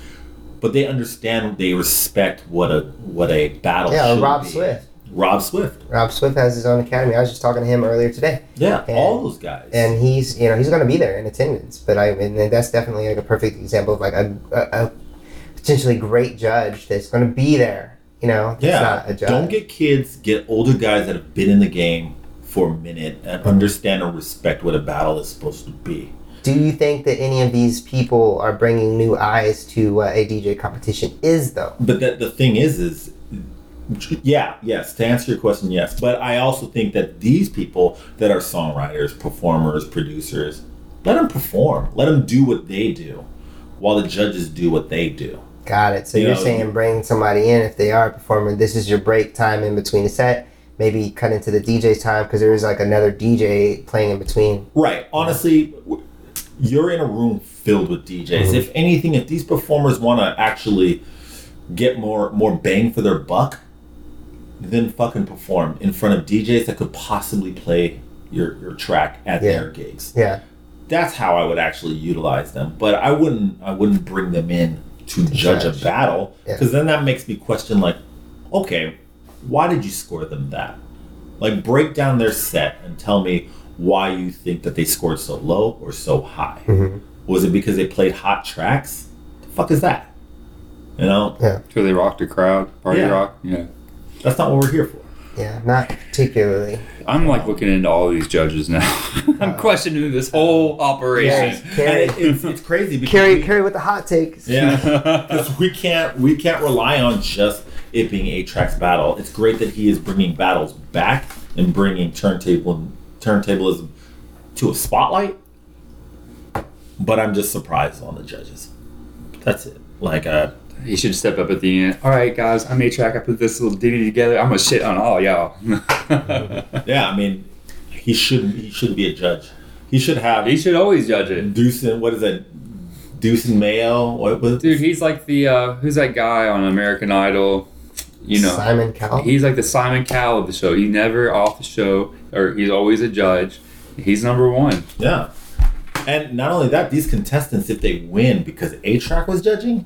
But they understand, they respect what a what a battle. Yeah, Rob be. Swift. Rob Swift. Rob Swift has his own academy. I was just talking to him earlier today, Yeah, And- all those guys. and he's you know he's going to be there in attendance. But I and that's definitely like a perfect example of like a, a, a potentially great judge that's going to be there. You know, yeah, not a judge. don't get kids. Get older guys that have been in the game for a minute and understand and respect what a battle is supposed to be. Do you think that any of these people are bringing new eyes to what a DJ competition is, though? But that the thing is, is yeah, yes. To answer your question, yes. But I also think that these people that are songwriters, performers, producers, let them perform. Let them do what they do, while the judges do what they do. Got it. So You are saying bring somebody in if they are performing. This is your break time in between a set. Maybe cut into the DJ's time because there is like another DJ playing in between. Right. Honestly, you're in a room filled with DJs. Mm-hmm. If anything, if these performers want to actually get more more bang for their buck, then fucking perform in front of DJs that could possibly play your your track at Yeah. their gigs. Yeah. That's how I would actually utilize them. But I wouldn't I wouldn't bring them in to judge a judge. battle Yeah. because then that makes me question like, okay, why did you score them that? Like break down their set and tell me why you think that they scored so low or so high. Mhm. Was it because they played hot tracks? The fuck is that? You know, Yeah. So they rocked the crowd, party Yeah. rock. Yeah. That's not what we're here for. Yeah. Not particularly. I'm like looking into all these judges now. I'm questioning this whole operation. Yes. Kerry, it, it's, it's crazy because Kerry, we- Kerry with the hot takes. Yeah, because we can't we can't rely on just it being A-Trak's battle. It's great that he is bringing battles back and bringing turntable turntablism to a spotlight. But I'm just surprised on the judges. That's it. Like uh, He should step up at the end. All right, guys, I made track. I put this little ditty together. I'm gonna shit on all y'all. yeah, I mean, he shouldn't he shouldn't be a judge. He should have he should always judge it, Deuce and what is that? Deuce and Mayo. What was dude. He's like the uh, who's that guy on American Idol? You know, Simon Cowell. he's like the Simon Cowell of the show. He never off the show, or he's always a judge. He's number one. Yeah. And not only that, these contestants, if they win because A-Trak was judging,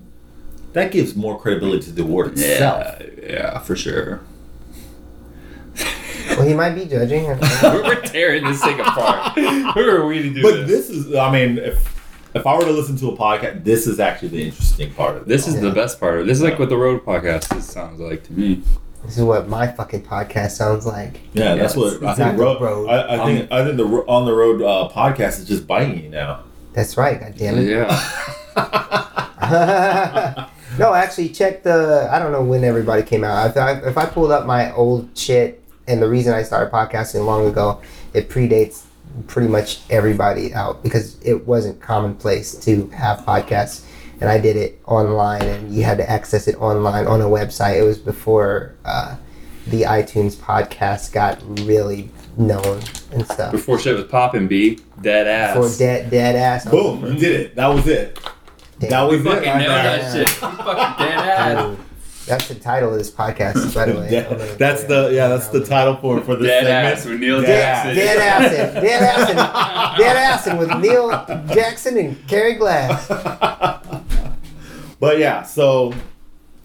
that gives more credibility to the award itself. Yeah, yeah, for sure. well, he might be judging. I don't know. we're, we're tearing this thing apart. Who are we to do But this? this is, I mean, if if I were to listen to a podcast, this is actually the interesting part of it. This is Yeah. the best part. of it. This is like what the road podcast is, sounds like to me. this is what my fucking podcast sounds like. yeah, that's what it's I think. Road, road. I, I think I think the on the road uh, podcast is just biting you now. That's right. God damn it. Yeah. no, actually, check the. I don't know when everybody came out. If I, if I pulled up my old shit, and the reason I started podcasting long ago, it predates pretty much everybody out because it wasn't commonplace to have podcasts, and I did it online, and you had to access it online on a website. It was before uh, the iTunes podcast got really known and stuff. Before shit was popping, B. Dead ass. For dead dead ass. Boom, you did it. That was it. That was it. fucking right nailed that shit. You fucking dead ass. That's the title of this podcast, by the way. I'm gonna- that's the yeah. That's the title for for this Dead segment. ass with Neil Dead Jackson. Dead Acid, Dead Acid, Dead Acid with Neil Jackson and Kerry Glass. But yeah, so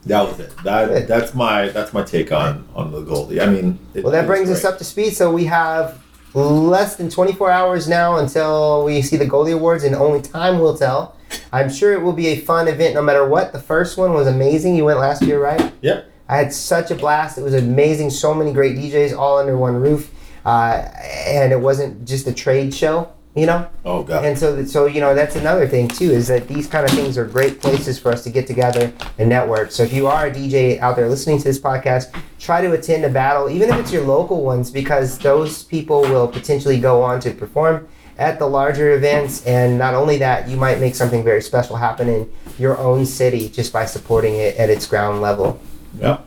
that was it. That Good. that's my that's my take on on the Goldie. I mean, it- Well, that it was brings us up to speed. So we have less than 24 hours now until we see the Goldie Awards, and only time will tell. I'm sure it will be a fun event no matter what. The first one was amazing. You went last year, right? Yep. I had such a blast. It was amazing. So many great DJs all under one roof. Uh, and it wasn't just a trade show, you know? Oh god. And so, so you know, that's another thing too is that these kind of things are great places for us to get together and network. So if you are a DJ out there listening to this podcast, try to attend a battle, even if it's your local ones, because those people will potentially go on to perform at the larger events. And not only that, you might make something very special happen in your own city just by supporting it at its ground level. yeah.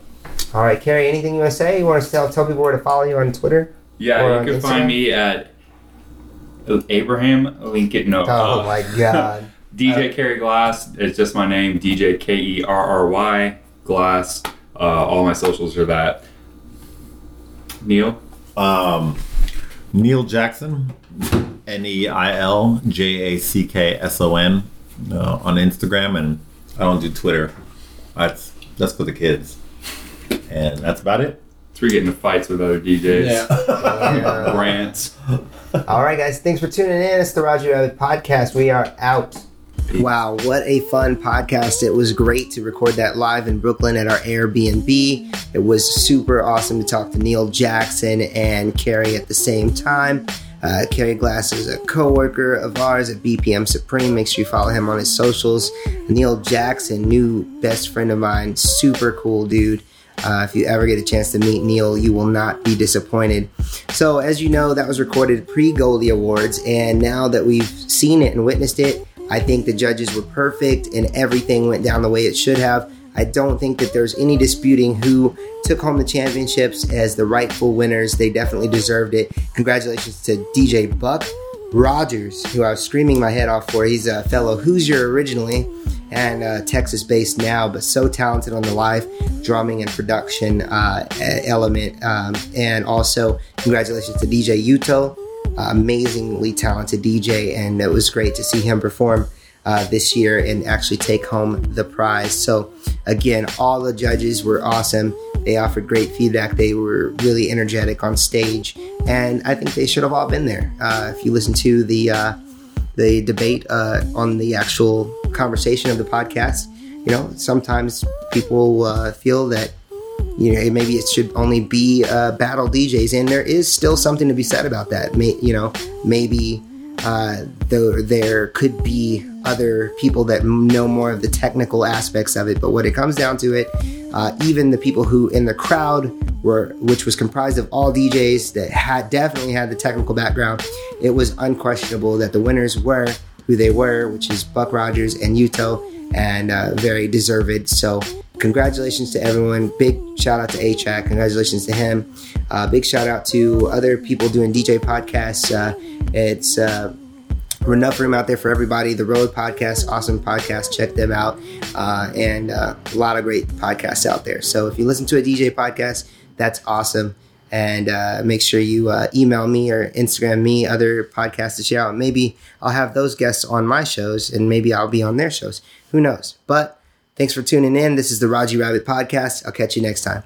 All right, Kerry, anything you want to say? You want to tell tell people where to follow you on Twitter? Yeah, you can Instagram? find me at Abraham Lincoln. No, Oh uh, my God. DJ Kerry Glass. It's just my name, DJ K E R R Y Glass. Uh, all my socials are that. Neil. Um, Neil Jackson, N E I L J A C K S O N, uh, on Instagram, and I don't do Twitter. That's that's for the kids, and that's about it. So we get into fights with other DJs. Yeah. Rants. All right, guys. Thanks for tuning in. It's the Roger Rabbit podcast. We are out. Wow, what a fun podcast. It was great to record that live in Brooklyn at our Airbnb. It was super awesome to talk to Neil Jackson and Kerry at the same time. Uh, Kerry Glass is a co-worker of ours at BPM Supreme. Make sure you follow him on his socials. Neil Jackson, new best friend of mine, super cool dude. Uh, if you ever get a chance to meet Neil, you will not be disappointed. So, as you know, that was recorded pre Goldie Awards, and now that we've seen it and witnessed it, I think the judges were perfect and everything went down the way it should have. I don't think that there's any disputing who took home the championships as the rightful winners. They definitely deserved it. Congratulations to DJ Buck Rogers, who I was screaming my head off for. He's a fellow Hoosier originally and uh, Texas based now, but so talented on the live drumming and production uh, element. Um, and also, congratulations to DJ Yuto, uh, amazingly talented DJ, and it was great to see him perform. Uh, this year and actually take home the prize. So, again, all the judges were awesome. They offered great feedback. They were really energetic on stage, and I think they should have all been there. Uh, if you listen to the uh, the debate uh, on the actual conversation of the podcast. You know, sometimes people uh, feel that you know maybe it should only be uh, battle DJs, and there is still something to be said about that. May, you know, maybe uh, there there could be other people that know more of the technical aspects of it, but when it comes down to it, uh, even the people who in the crowd were, which was comprised of all DJs that had definitely had the technical background, it was unquestionable that the winners were who they were, which is Buck Rogers and Yuto, and uh, very deserved. So, congratulations to everyone. Big shout out to A-Trak. Congratulations to him. Uh, big shout out to other people doing DJ podcasts. Uh, it's uh, enough room out there for everybody. The Road Podcast, awesome podcast. Check them out. Uh, and uh, a lot of great podcasts out there. So if you listen to a DJ podcast, that's awesome. And uh, make sure you email me or Instagram me other podcasts to share out. Maybe I'll have those guests on my shows and maybe I'll be on their shows. Who knows? But thanks for tuning in. This is the Raji Rabbit Podcast. I'll catch you next time.